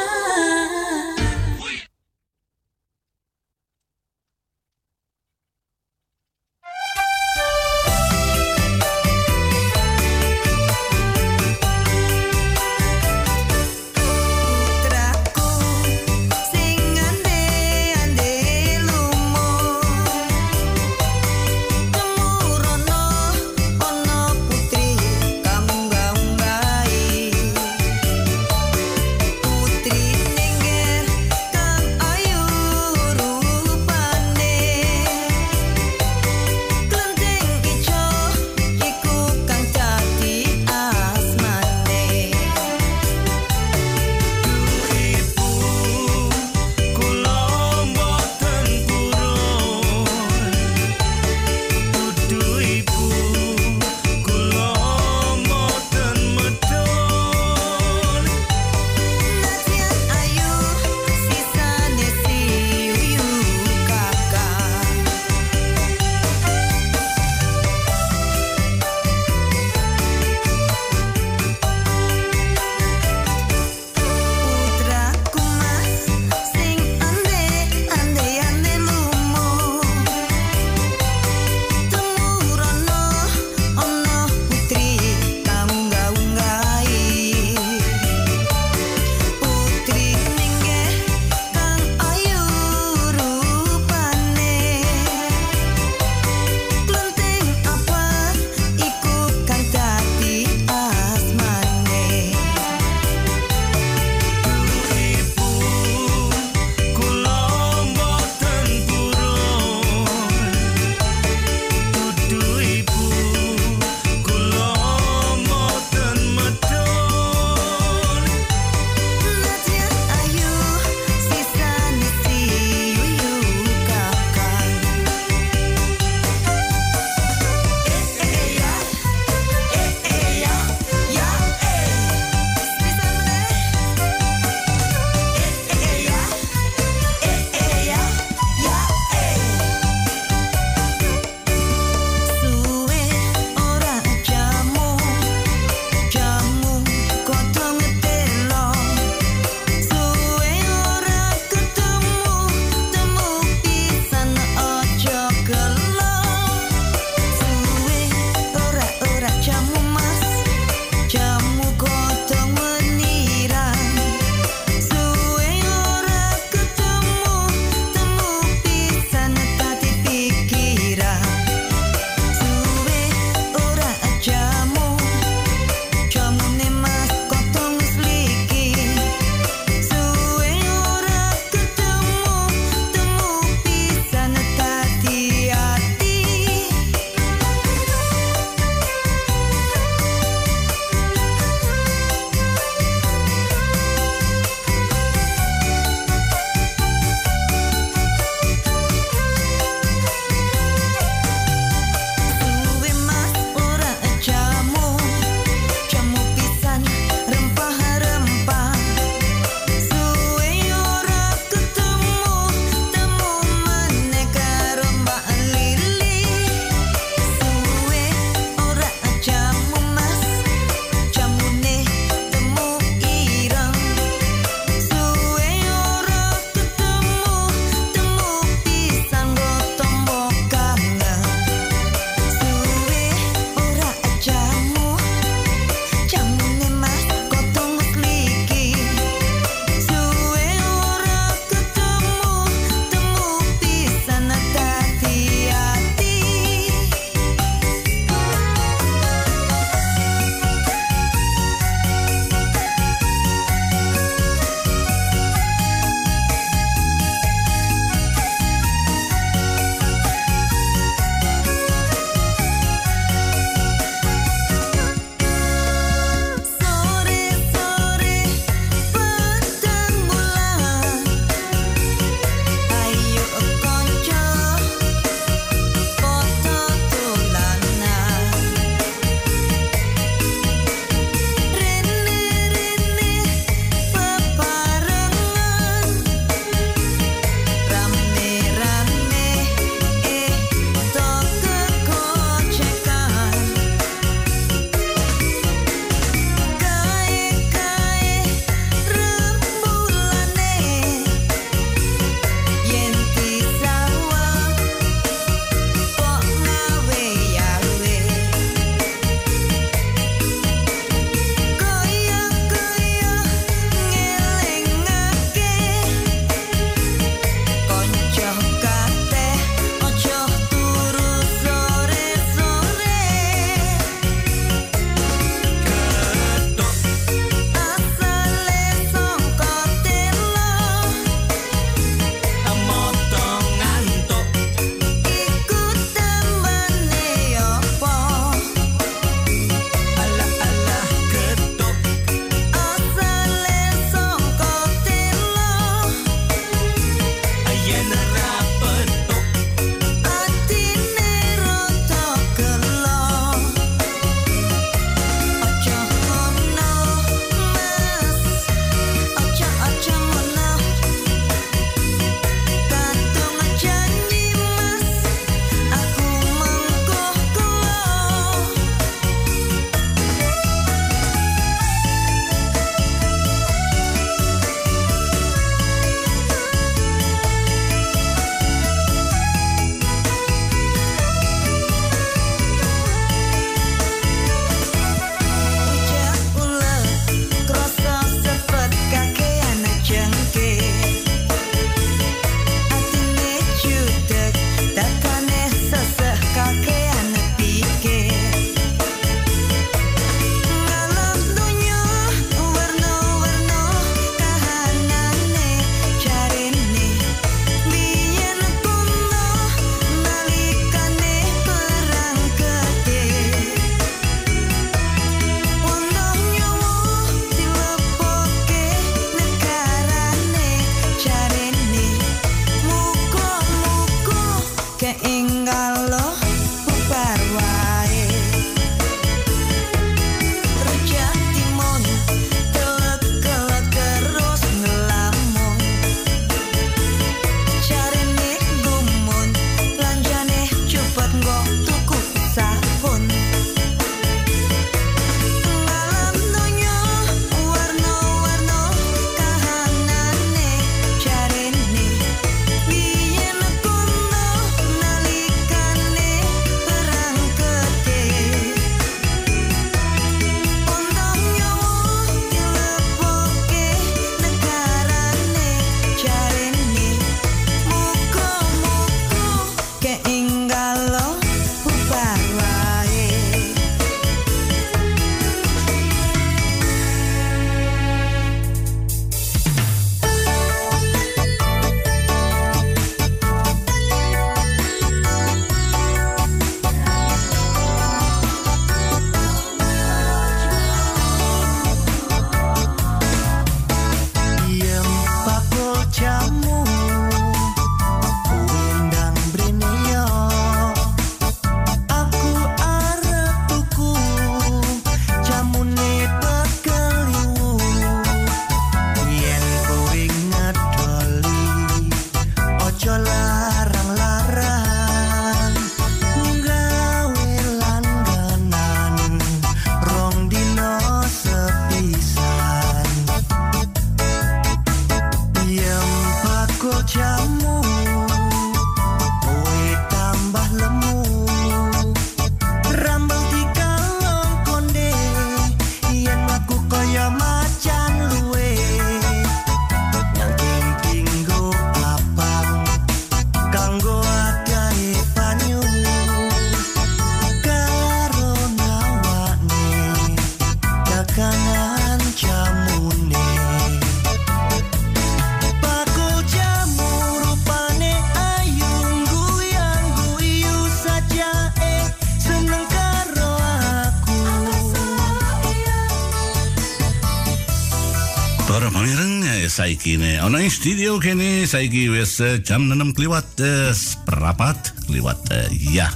saiki ne. Ono ing studio kene saiki wis eh, jam 6 kliwat eh, seprapat kliwat eh, ja.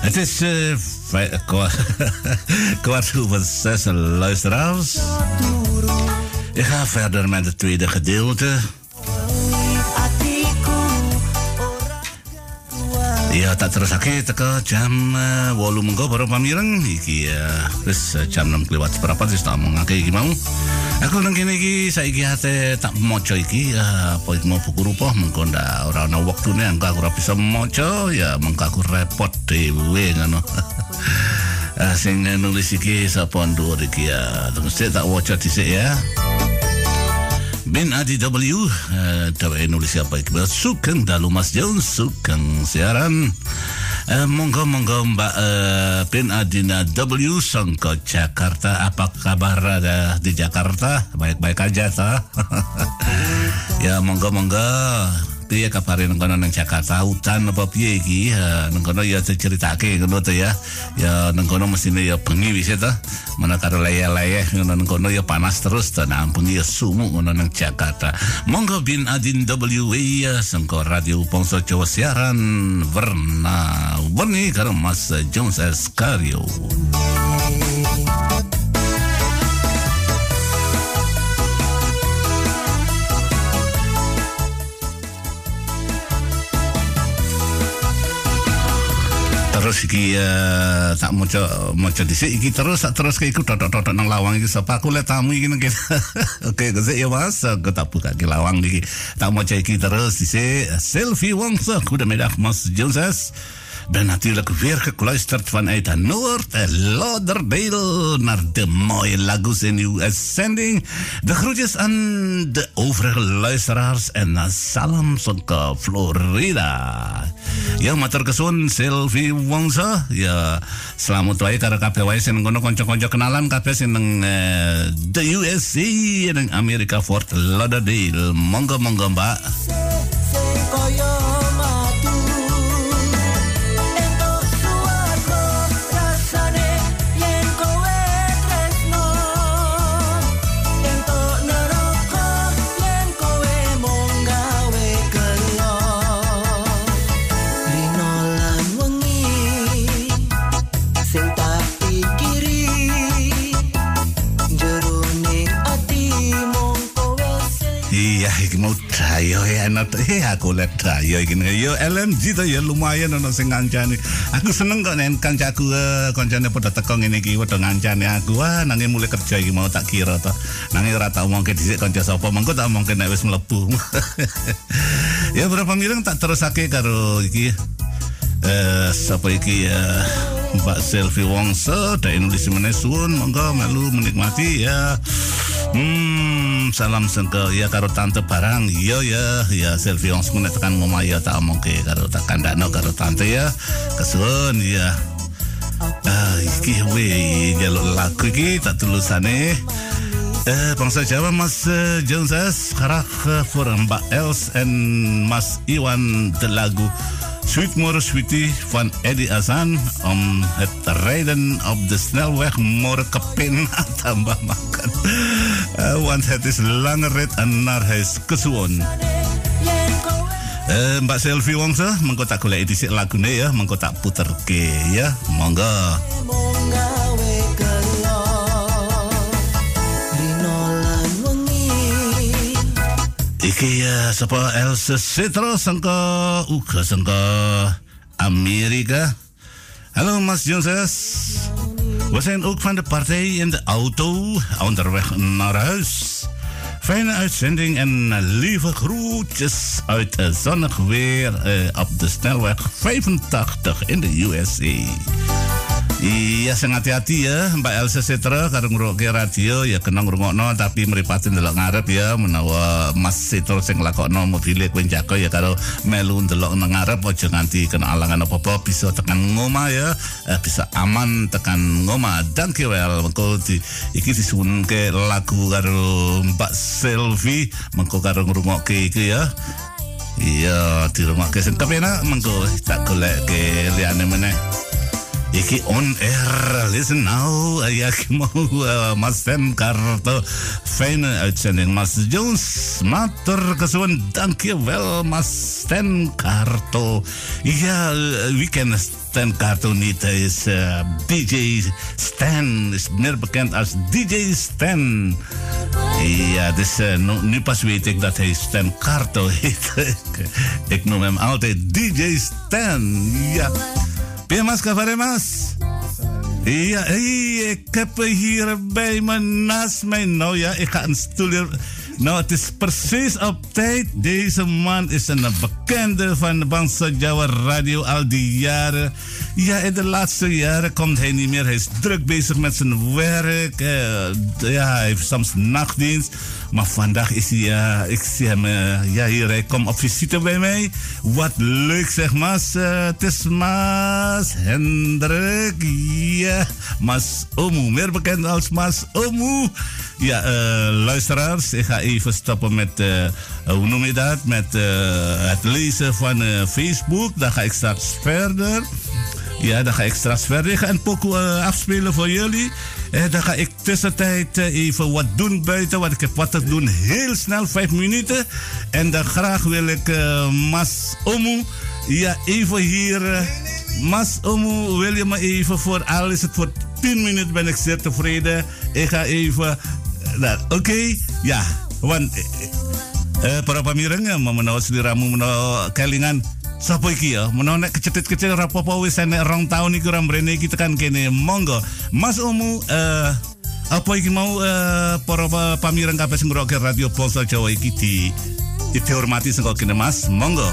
Het is eh, kwa- kwart over zes luisteraars. Ik ga verder met het tweede gedeelte. Ya tak terus lagi teka jam uh, walu mengko baru pamireng iki uh, wis uh, jam 6 lewat seberapa wis tak omongake iki mau. Aku nang kene iki saiki ate tak maca iki uh, apa mau buku rupa mengko ndak ora ana wektune aku ora bisa maca ya mengko aku repot dhewe ngono. Uh, sing nulis iki sapa ndur iki ya terus tak waca dhisik ya. Bin Adi W uh, Dawa nulis apa iki Sugeng dalu Mas Jones Sugeng siaran uh, Monggo monggo Mbak uh, Bin Adina W. Songko Jakarta. Apa kabar ada di Jakarta? Baik-baik aja ta Ya monggo monggo piye kabare nang kono nang Jakarta? Hutan apa piye iki? Uh, nang kono ya diceritake ngono to ya. Ya nang kono mesine ya bengi wis ta mana karo leye-leye ngono nang kono ya panas terus to. Nang bengi ya sumuk ngono nang Jakarta. Monggo bin Adin WA ya sengko radio Pongso Jawa siaran Verna Werni karo Mas Jones Escario terus iki eh, tak maca maca dhisik iki terus tak terus ke iku totok-totok nang lawang iki sapa aku lihat tamu iki nang kene. Oke, gese ya Mas, aku tak buka ke lawang iki. Tak maca iki terus dhisik selfie wongso goedemiddag Mas Jones. Ben natuurlijk weer gekluisterd vanuit Noord en Lauderdale naar de mooie Lagos in uw uitzending. De groetjes aan de overige luisteraars en salam ke Florida. Ya matur kesuwun Sylvie Wongso ya selamat wae karo kabeh wae sing ngono kanca-kanca kenalan kabeh sing the USA nang Amerika Fort Lauderdale. Monggo monggo Mbak. Ya enak eh aku lihat dayo iki yo LMG to ya lumayan ono sing ngancani. Aku seneng kok nek kancaku eh, kancane padha teko ngene iki padha ngancani aku. Wah, nanging mulai kerja iki mau tak kira to. Nanging ora tak omongke dhisik kanca sapa, mengko tak omongke nek wis mlebu. ya berapa mireng tak terusake karo iki eh sapa iki ya Mbak Selvi Wongso dari Indonesia Menesun monggo melu menikmati ya hmm salam sengke ya karo tante barang. Iya ya. Ya Selvi Wongso menek tekan ngomah ya tak omongke. Karo tak kandakno karo tante ya. Kesuwun ya. Ah iki we jaluk lagu iki tak tulusane Eh, bangsa Jawa Mas uh, Jones Karak uh, voor Mbak Els en Mas Iwan de lagu Sweet More Sweetie van Eddie Azan om het rijden op de snelweg morgen kapin tambah makan. Eh, want het is lange rit naar huis kowe Eh, Mbak Selvi Wongso, mengko tak golek dhisik lagune ya, mengko tak puterke ya. Monggo. mung Iki ya sapa Elsa Citro sangka uga sangka Amerika. Hallo Mas Jones. We zijn ook van de partij in de auto onderweg naar huis. Fijne uitzending en lieve groetjes uit het zonnig weer eh, op de snelweg 85 in de USA. Iya, sing hati-hati ya Mbak Elsa Citra karo ngrungokke radio ya kena ngrungokno tapi mripate ndelok ngarep ya menawa Mas Citra sing lakokno mobile kowe jago ya karo melu ndelok nang ngarep aja nganti kena alangan apa-apa bisa tekan ngoma ya eh, bisa aman tekan ngoma. Dankjewel mengko di iki disunke lagu karo Mbak Selvi mengko karo ngrungokke iki ya. Iya, di rumah ke sing kepenak mengko tak golek ke liyane meneh. Iki on air. Listen now. Ik mau uh, Mas Stan Karto. Fijne uitzending, Mas Jones. Mater kesuwen. Dankjewel, Mas Stan Karto. Ja, wie kent Stan Karto niet? Hij is uh, DJ Stan. Is meer bekend als DJ Stan. Ja, dus nu, nu pas weet ik dat hij Stan Karto heet. ik noem hem altijd DJ Stan. Ja. Piamas Cavaremas. Ja, ik heb hier bij me naast mij. Nou ja, ik ga een stoel hier. Nou, het is precies op tijd. Deze man is een bekende van de Bangsa Jawa Radio al die jaren. Ja, in de laatste jaren komt hij niet meer. Hij is druk bezig met zijn werk. Uh, ja, hij heeft soms nachtdienst. Maar vandaag is hij, ja, ik zie hem, uh, ja, hier, hij komt op visite bij mij. Wat leuk zeg. Uh, het is Mas Hendrik. Ja, Mas Omu, meer bekend als Mas Omu. Ja, uh, luisteraars, ik ga even stoppen met, hoe noem je dat? Met het lezen van Facebook. Dan ga ik straks verder. Ja, dan ga ik straks ga een pokoe afspelen voor jullie. En dan ga ik tussentijd even wat doen buiten. Want ik heb wat te doen. Heel snel, vijf minuten. En dan graag wil ik Mas Omu. Ja, even hier. Uh, Mas Omu, wil je me even voor, al is het voor 10 minuten, ben ik zeer tevreden. Ik ga even. Uh, Oké, ja. Want. Uh, para pamireng, mau menawa seliramu menawa kelingan Sapa iki ya? Menawa nek kecetit-kecil rapopo wis enek rong tahun iki ora mrene iki tekan kene. Monggo. Mas Omu uh, apa iki mau uh, para pamireng kabeh sing radio Bangsa Jawa iki di dihormati saka kene Mas. Monggo.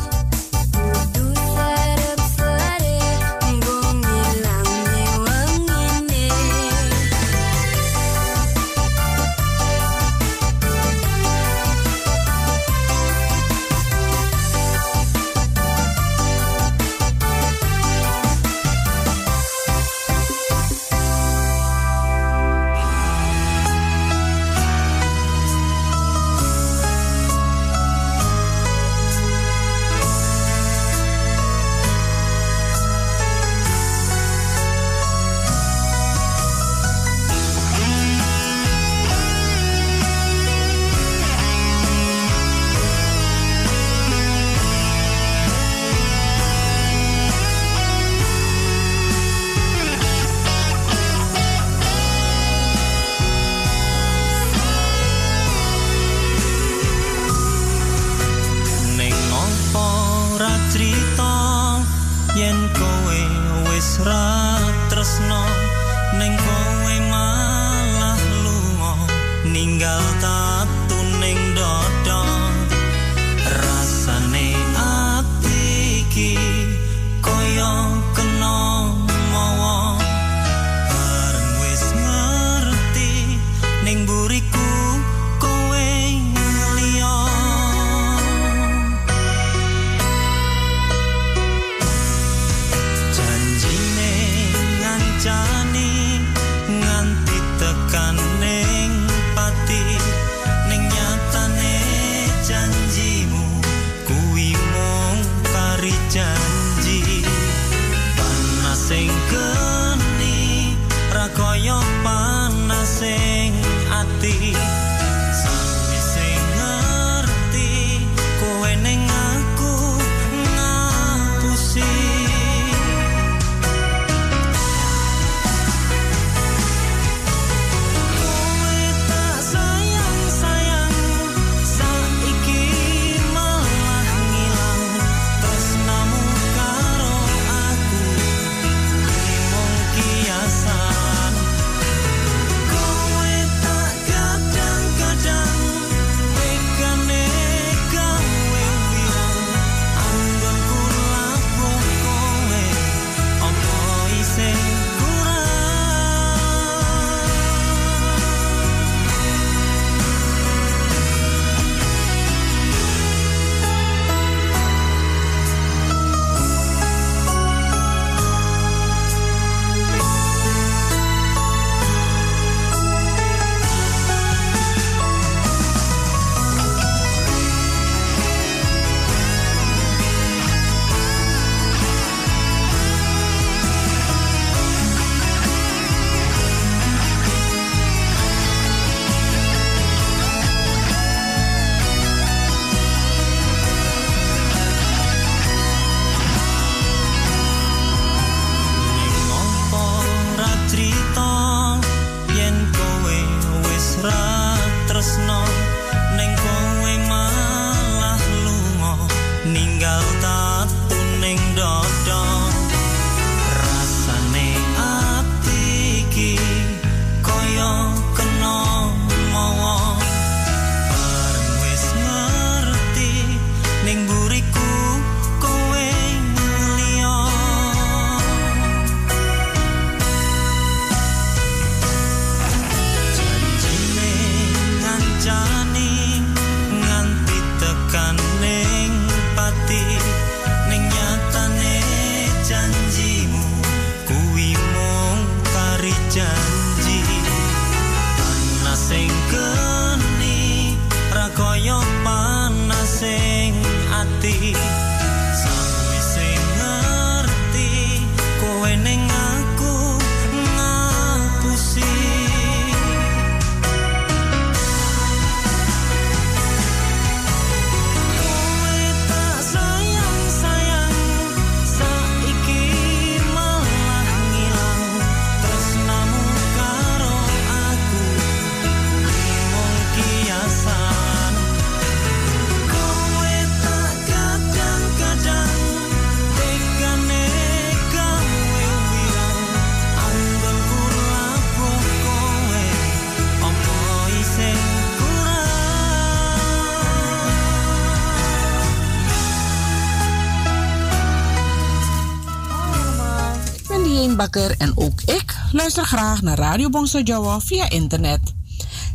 Bakker en ook ik luister graag naar Radio Bongso Jowo via internet.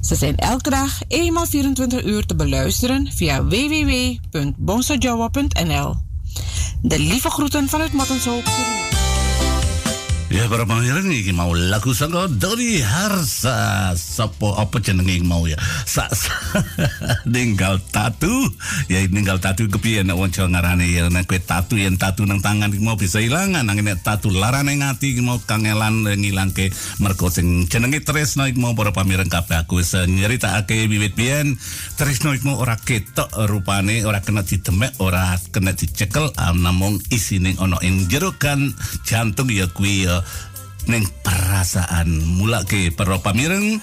Ze zijn elke dag eenmaal 24 uur te beluisteren via www.bongsojowo.nl. De lieve groeten vanuit Mattenshoop, Suriname. Ya para pangeran iki mau lagu saka Dori Harsa. Sopo apa jenenge mau ya? Sa, sa ninggal tatu. Ya ninggal tatu kepiye nek wong ngarane ya nek kowe tatu yen tatu nang tangan mau bisa ilangan nang nek tatu larane ngati mau kangelan ngilangke mergo sing jenenge Tresno mau para pamireng kabeh aku wis nyeritakake wiwit biyen. Tresno iki mau ora ketok rupane ora kena didemek ora kena dicekel. Ah, namung isine ana ing jero kan jantung ya kuwi ya ning perasaan mulake para pamireng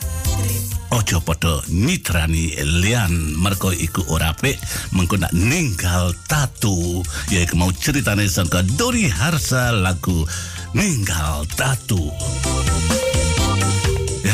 Ojo podo nitrani lian. Merko iku ora pe mengko ninggal tatu ya mau ceritane sangka Dori Harsa lagu ninggal tatu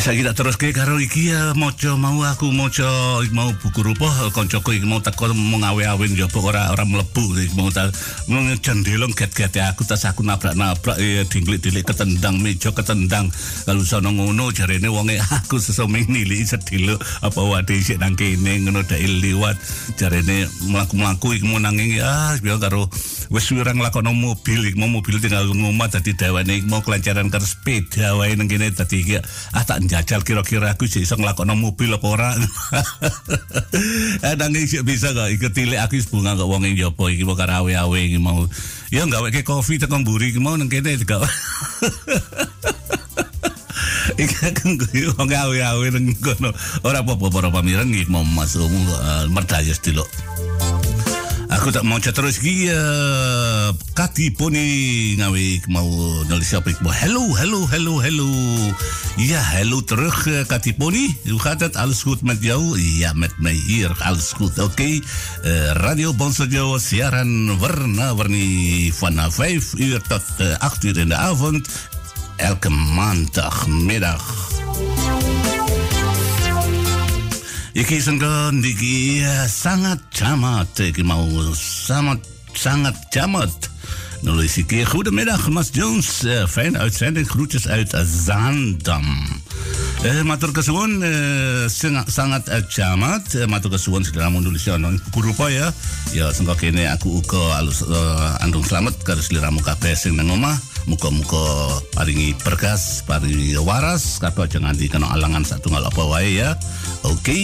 Ya saya kita terus ke karo iki ya moco mau aku moco mau buku rupa koncoku iki mau teko mau ngawe-awe njaba ora ora mlebu mau tak mau cendelong get-get aku tas aku nabrak-nabrak ya dinglik-dilik ketendang meja ketendang kalau sono ngono jarene wonge aku sesomeng nili sedilo apa wade isik nang kene ngono dae liwat jarene mlaku-mlaku iki mau nanging ya biar karo wis wirang lakono mobil iki mau mobil tinggal ngomah dadi dawane iki mau kelancaran karo sepeda wae nang kene dadi iki ah tak njajal kira-kira aku iso nglakoni mobil apa ora. Eh nanging sik bisa kok iki tilik aku wis bunga kok wong ing jopo iki karo awe-awe iki mau. Ya gaweke kopi teko mburi iki mau nang kene gak. Iki kan wong awe-awe nang kono. Ora apa-apa para pamireng iki mau masuk uh, merdaya sedilo. Aku tak mau terus iki uh, Kati Poni ngawe mau nulis apa mau hello hello hello hello. Ja hello terug uh, Kati Poni hoe gaat het alles goed met jou? Ja met mij hier. Alles goed oké. Uh, Radio Bonsadio siaran warna warni vanaf 5 uur tot uh, 8 uur in de avond. Elke maandagmiddag Iki sangka niki eh, sangat camat. Iki mau sangat sangat camat. Nulis iki goedemiddag Mas Jones. Eh, fijne uitzending. Groetjes uit Zaandam. Eh, matur kesuwun eh, sangat eh, camat. Eh, matur kesuwun sedaya nulis ya grupo ya. Ya sangka kene aku uga alus eh, andung selamat karo sliramu kabeh sing nang omah. Muka-muka paringi berkas, paringi waras, kabeh aja nganti kena alangan satu apa wae ya. Oke.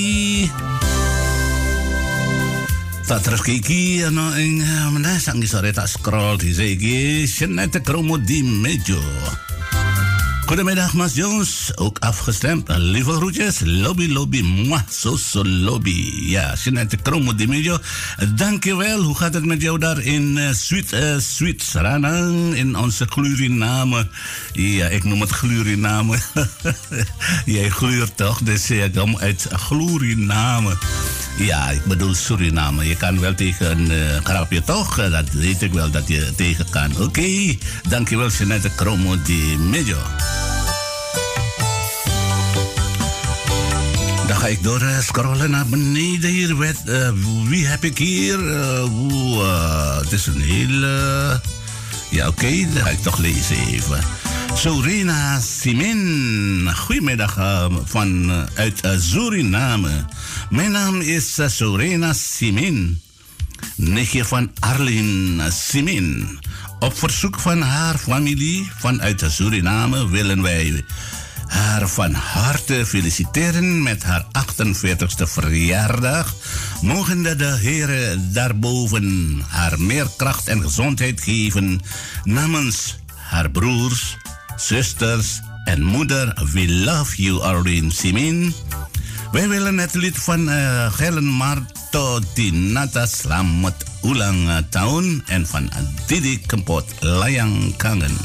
Tak terus ke iki ano ing eh, meneh sak ngisore tak scroll di iki Jeanette Kromo di mejo. Goedemiddag Mas Jones, ook afgestemd. Lieve groetjes, lobby lobby, mwah, zo zo lobby. Ja, Jeanette Kromo mejo. Dankjewel, hoe gaat het met jou daar in uh, Sweet, uh, Sweet Saranang, in onze Gluriname? Ja, ik noem het Gluriname. Jij gluurt toch, dus ik kom uit Gluriname. Ja, ik bedoel Suriname. Je kan wel tegen een uh, grapje toch? Uh, Dat weet ik wel dat je tegen kan. Oké, dankjewel Jeanette Kromo di Mejo. Dan ga ik door uh, scrollen naar beneden hier. Met, wie heb ik hier? Uh, het is een hele... Ja, oké, okay, ga ik toch lezen even. Sorina Simin. Goedemiddag uh, van, uh, Suriname. Mijn naam is Sorina Simin. Nichtje van Arlene Simin. Op verzoek van haar familie vanuit Suriname willen wij haar van harte feliciteren met haar 48ste verjaardag. Mogen de heren daarboven haar meer kracht en gezondheid geven namens haar broers, zusters en moeder. We love you, Arlene Simin. Wij willen het lied van Helen Marto Tinata Selamat Ulang Tahun en van Didi Kempot Layang Kangen.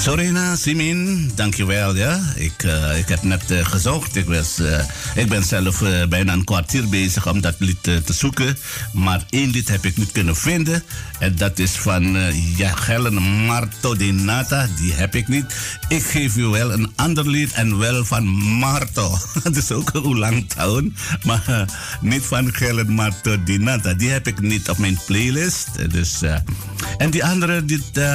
Sorena Simin, dankjewel. Ja. Ik, eh, ik heb net eh, gezocht. Ik, was, eh, ik ben zelf bijna een kwartier bezig om dat lied te zoeken. Maar één lied heb ik niet kunnen vinden. En dat is van ja, Helen Marto de. Die heb ik niet. Ik geef u wel een ander lied en wel van Marto. dat is ook een lang town. Maar niet van Helen Marto de. Die heb ik niet op mijn playlist. Dus, en die andere,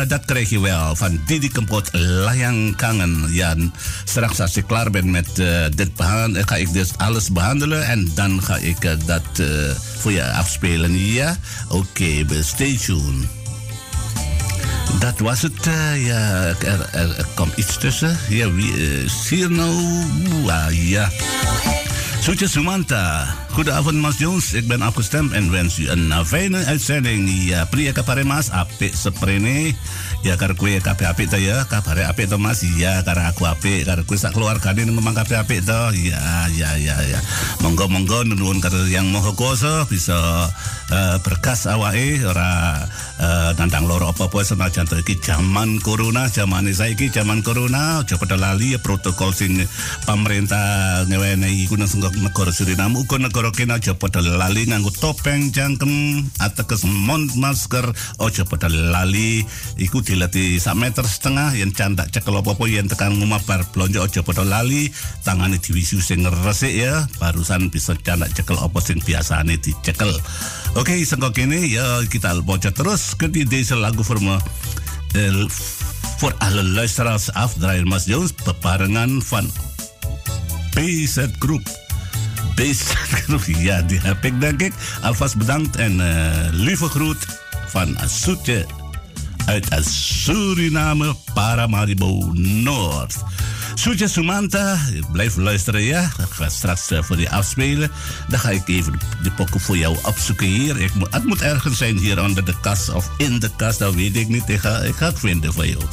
dat krijg je wel. Van Didi Layang Kangen. Ja, straks als ik klaar ben met eh, dit behandelen, ga ik dus alles behandelen. En dan ga ik eh, dat eh, voor je afspelen. Ja? Oké, okay, stay tuned. Dat was het. eh, ja, er, er, komt iets tussen. Ja, wie eh, nou? Ja. Soetje Sumanta. Goedenavond, Mas Jones. Ik ben afgestemd en wens u een uh, fijne uitzending. Ja, pria kaparimas, ape seprene. Ya, karo kue kape ape to ya. Kapare ape to mas. Ya, karo aku ape. Karo kue sak keluarga ini memang kape ape to. Ya, ya, ya, ya. Monggo, monggo, nuwun karo yang moho kuasa bisa uh, berkas awake ora uh, nantang loro apa-apa senajan iki zaman corona, zaman saiki zaman corona aja pada lali ya protokol sing pemerintah ngewenehi iku nang senggok negara Suriname uga negara kene aja pada lali nganggo topeng jangkem atekes mon masker aja pada lali iku dileti sak meter setengah yen candak cekel apa-apa yen tekan ngomah bar blonjo aja pada lali tangane diwisu sing resik ya barusan bisa candak cekel apa sing biasane dicekel Oké, sengkok ini ya kita baca terus ke deze lagu me. eh, voor alle luisteraars afdraaien Mas Jones beparengan van BZ Groep. Groep, ja, die heb ik denk ik. Alvast bedankt en eh, lieve groet van Soetje uit Suriname, Paramaribo Noord. Soetje Sumanta, blijf luisteren ja. Ik ga straks eh, voor je afspelen. Dan ga ik even de pokken voor jou opzoeken hier. Ik moet, het moet ergens zijn hier onder de kast of in de kast, dat weet ik niet. Ik ga, ik ga het vinden voor jou.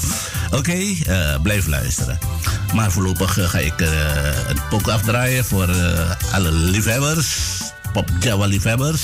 Oké, eh, blijf luisteren. Maar voorlopig eh, ga ik eh, een pok afdraaien voor alle liefhebbers. Pop Java liefhebbers.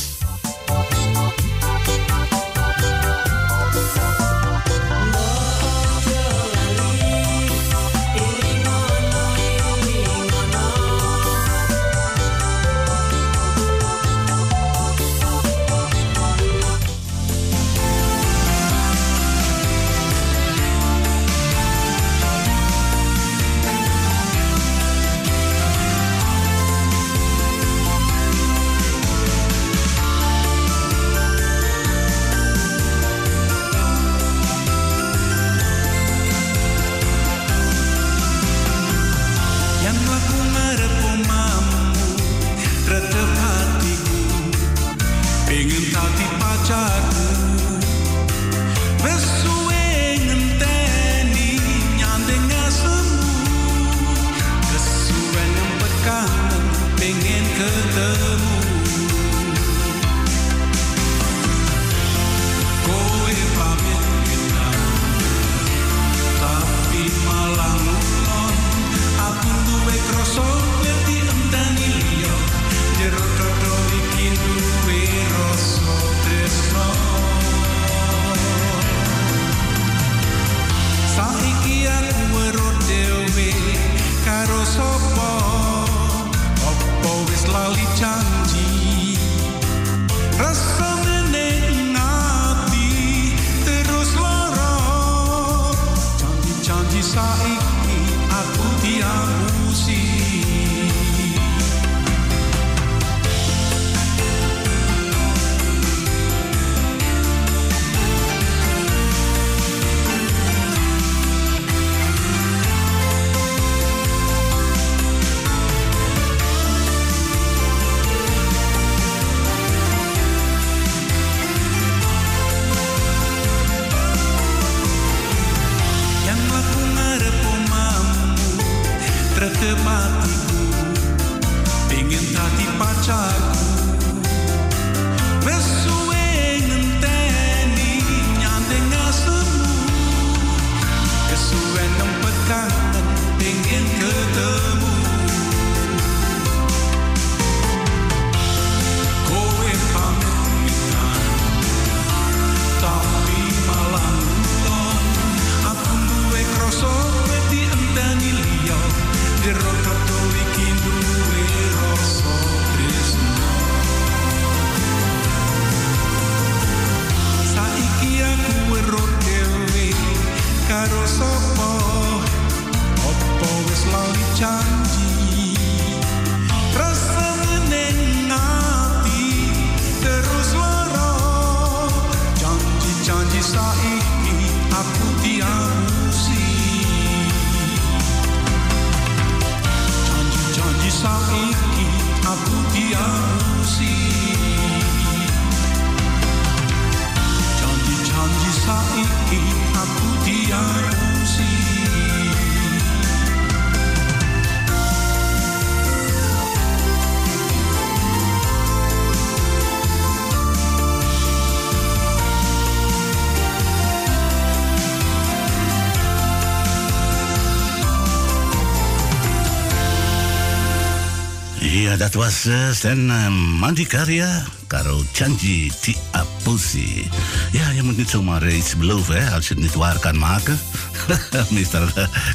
Dat was uh, zijn uh, Mandikaria, Karo Chanji Ti Apusi. Ja, je moet niet zomaar iets beloven hè, als je het niet waar kan maken. Meestal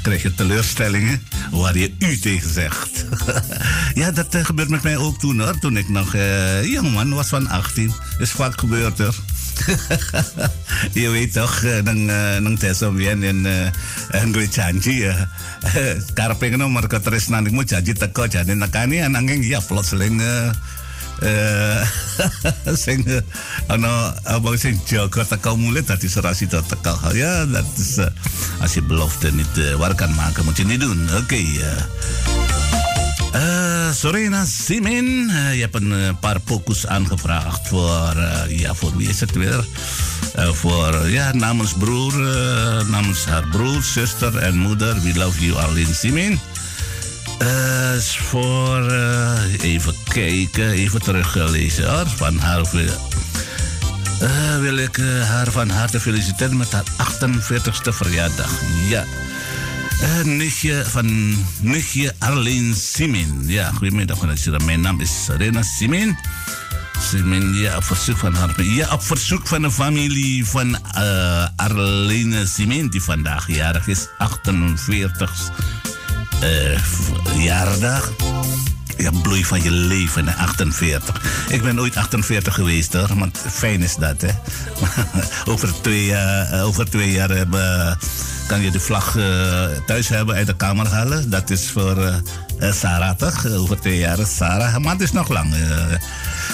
krijg je teleurstellingen waar je u tegen zegt. ja, dat gebeurt met mij ook toen hoor. Toen ik nog uh, jongman was van 18. Is vaak gebeurd hoor. je weet toch, nang, nang teso bien en uh, gue janji ya. Karpe ngono mereka tresnan iku janji teko jane nekani nanging ya plotseling uh, uh, sing uh, ano abang sing jaga teko mulai tadi serasi tot teko. Ja, dat is uh, als je belofte niet uh, waar kan maken, moet je niet doen. Oké. Okay, uh. Uh, Sorena Simin, uh, je hebt een uh, paar pokus aangevraagd voor, uh, ja, voor wie is het weer? Voor, ja, namens broer, namens haar broer, zuster en moeder. We love you, Arlene Simin. Voor, even kijken, even teruglezen hoor. Van haar uh, wil ik haar van harte feliciteren met haar 48ste verjaardag. Ja. Uh, nichtje van nichtje Arlene Simin. Ja, goedemiddag Mijn naam is Serena Simin. Simin, ja, op verzoek van haar. Ja, op verzoek van de familie van uh, Arlene Simin, die vandaag jarig is, 48 uh, jaardag. Ja, bloei van je leven, hè, 48. Ik ben ooit 48 geweest, hoor. Want fijn is dat, hè. over, twee, uh, over twee jaar hebben kan je de vlag uh, thuis hebben uit de kamer halen. Dat is voor uh, uh, Sarah toch? Over twee jaar Sarah. Maar het is nog lang.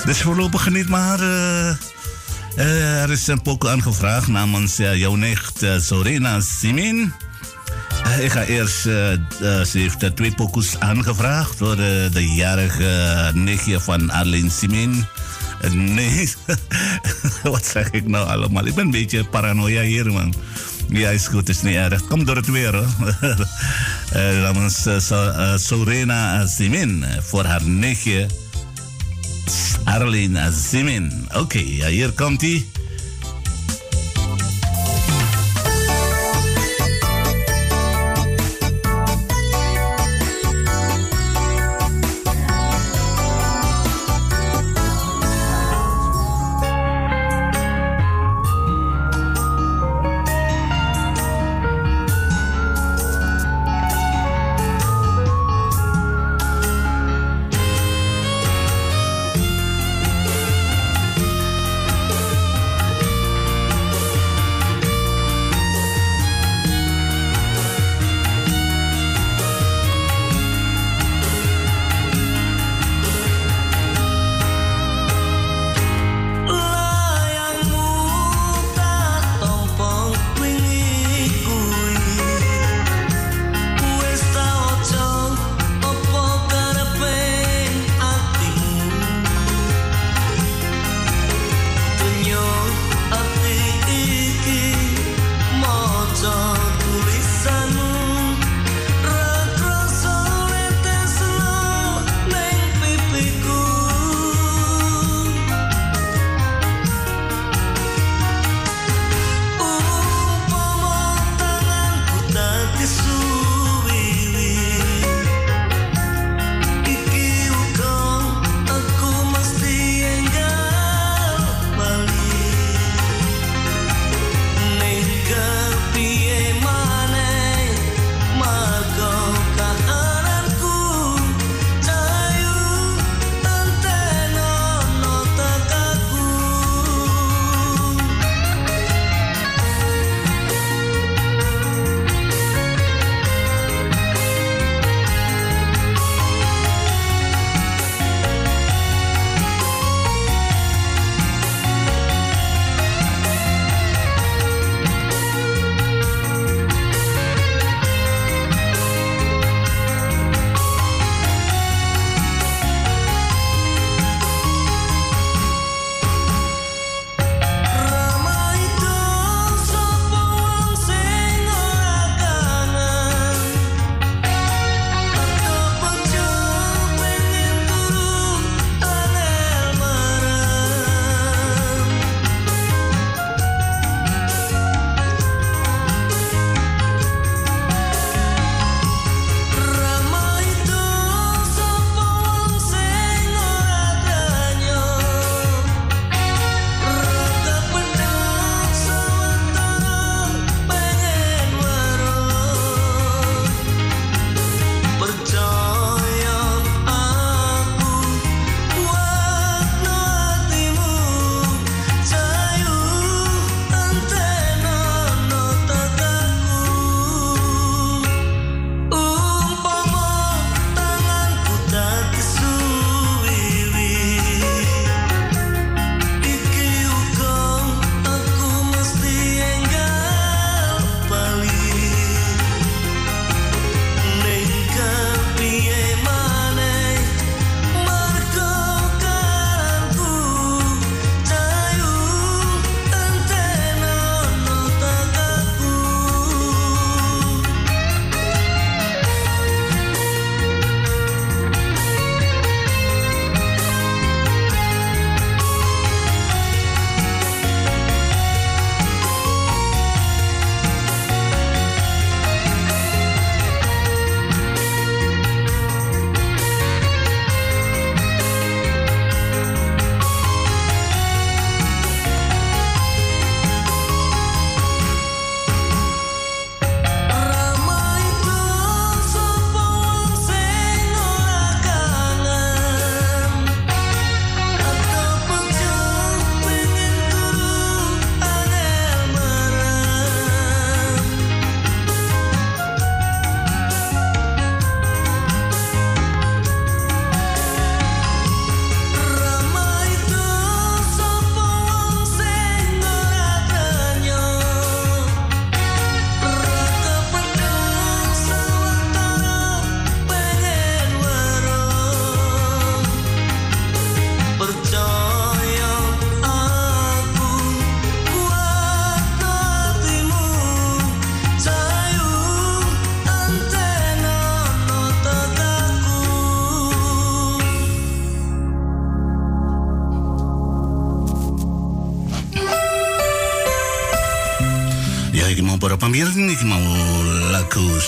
dus voorlopig niet maar. er is een pokoe aangevraagd namens jouw nicht Sorena Simin. Ik ga eerst, ze heeft twee pokoes aangevraagd voor de jarige nichtje van Arlene Simin. Nee, wat zeg ik nou allemaal? Ik ben een beetje paranoia hier, man. Ja, is goed, is niet erg. Komt door het weer, hoor. namens so, Sorena Simin voor haar nichtje Arlene Simin. Oké, okay, hier komt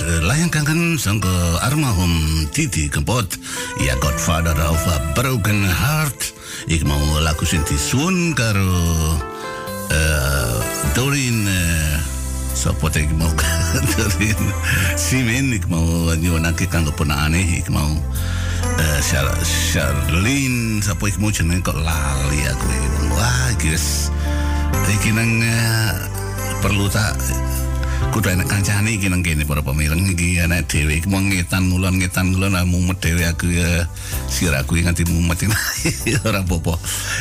eh, layang kangen sangka almarhum Titi Kempot ya Godfather of a Broken Heart. Iki mau lagu sing disuwun karo eh, Doreen uh, teh iki mau? Doreen Simen iki mau nyuwunake kanggo ponakane iki mau eh, Char Charlene sapa iki mau jenenge kok lali aku wah iki wis iki nang eh, perlu tak kudu enak kancane iki nang kene para pemireng. Iki enak dhewe. Iki mau ngetan ngulon ngetan ngulon. Ah, mumet dhewe aku ya. Siraku iki nganti mumet. Ora apa-apa.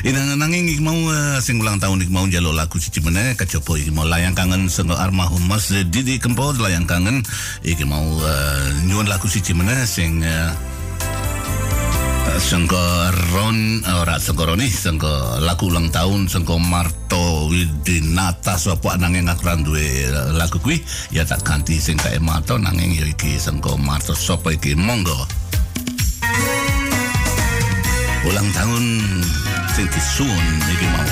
Inang nanging iki mau eh, sing ulang tahun iki mau njaluk lagu siji meneh kejaba iki mau layang kangen sanga almarhum Mas Didi Kempot layang kangen. Iki mau eh, nyuwun lagu siji meneh sing eh, sangka Ron ora sangka Roni sangka lagu ulang tahun sangka Marto Widinata sapa nanging aku ra duwe lagu kuwi ya tak ganti sing kae Marto nanging ya iki sangka Marto sapa iki? Monggo. Ulang tahun sing disuwun iki mau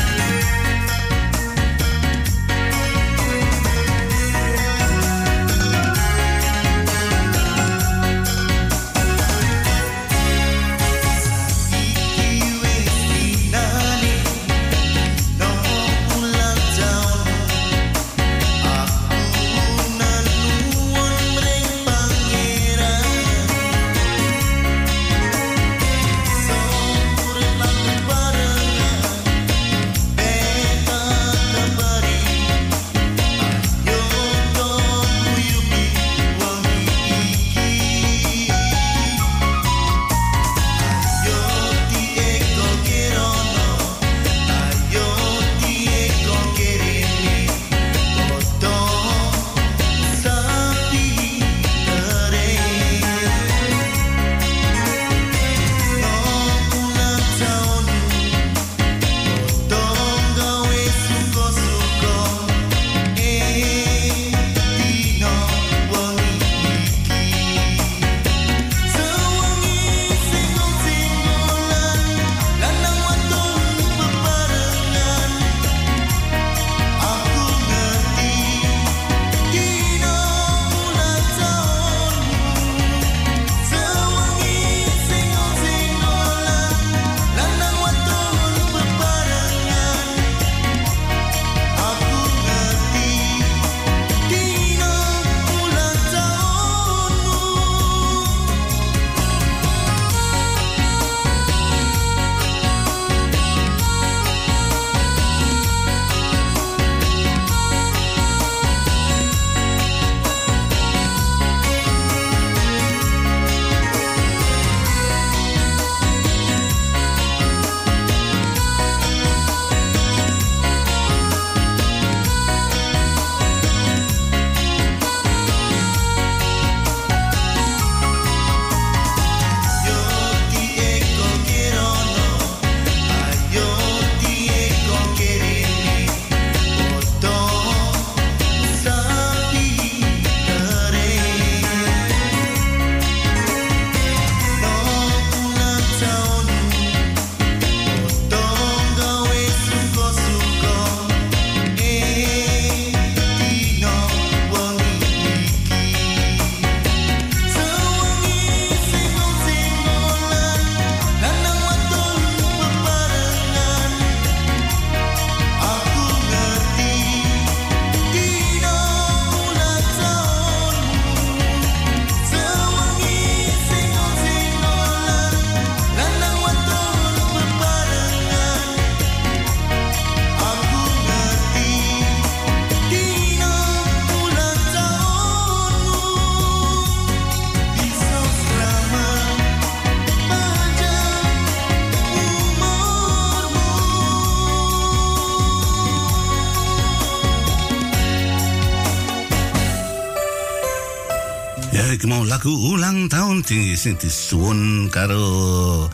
sing sing disuwun karo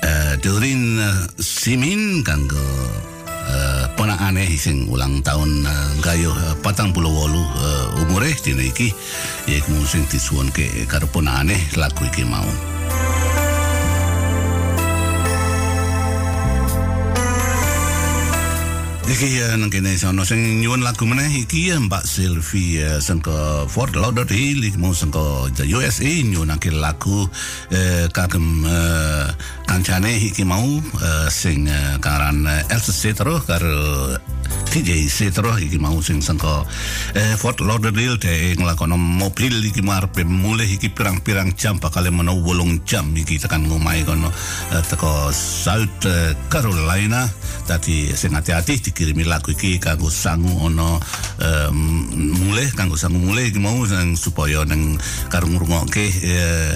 eh, Doreen eh, Simin kanggo uh, ponakane sing ulang tahun uh, gayuh uh, patang puluh wolu uh, umure dina iki ya sing disuwun ke karo ponakane lagu iki mau Iki uh, nang kene sono sing nyuwun lagu meneh iki uh, Mbak Sylvie uh, sangka Fort Lauderdale iki mau sangka USA nyuwun nang lagu uh, kagem uh, kancane iki mau uh, sing uh, karan uh, Elsa Setro karo TJ Setro iki mau sing sangka uh, Fort Lauderdale te nglakono mobil iki arep mulai iki pirang-pirang jam bakal menawa wolung jam iki tekan ngomai kono uh, teko South uh, Carolina. Tadi sing hati-hati dikirimi lagu iki kanggo sangu ono um, mulai kanggo sangu mulai iki mau nang supaya nang karo ngrungokke uh,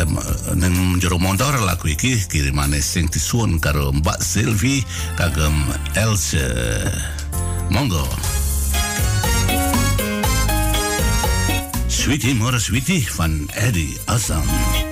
um, nang jero motor lagu iki kirimane sing disuwun karo Mbak Sylvie kagem Elsa Monggo Sweetie Mora Sweetie van Eddie Assam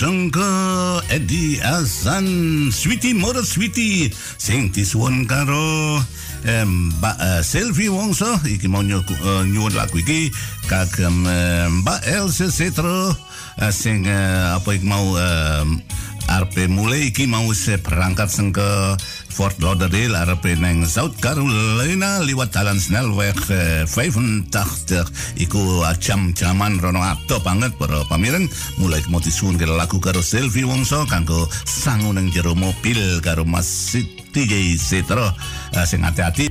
sangka Eddie Azan Sweetie Mora Sweetie sing disuwun karo eh, Mbak eh, Selvi Wongso iki mau nyu- eh, nyuwun lagu iki. Kagem eh, Mbak Elsa Setro eh, sing eh, apa iki mau eh, arep mulai iki mau se berangkat sing ke Fort Lauderdale arep neng South Carolina liwat jalan snelweg eh, 85 iku jam-jaman rono ato banget para pamireng mulai mau disuwun ke lagu karo Selvi Wongso kanggo sangu neng jero mobil karo Mas Siti Setro Eh, sing hati-hati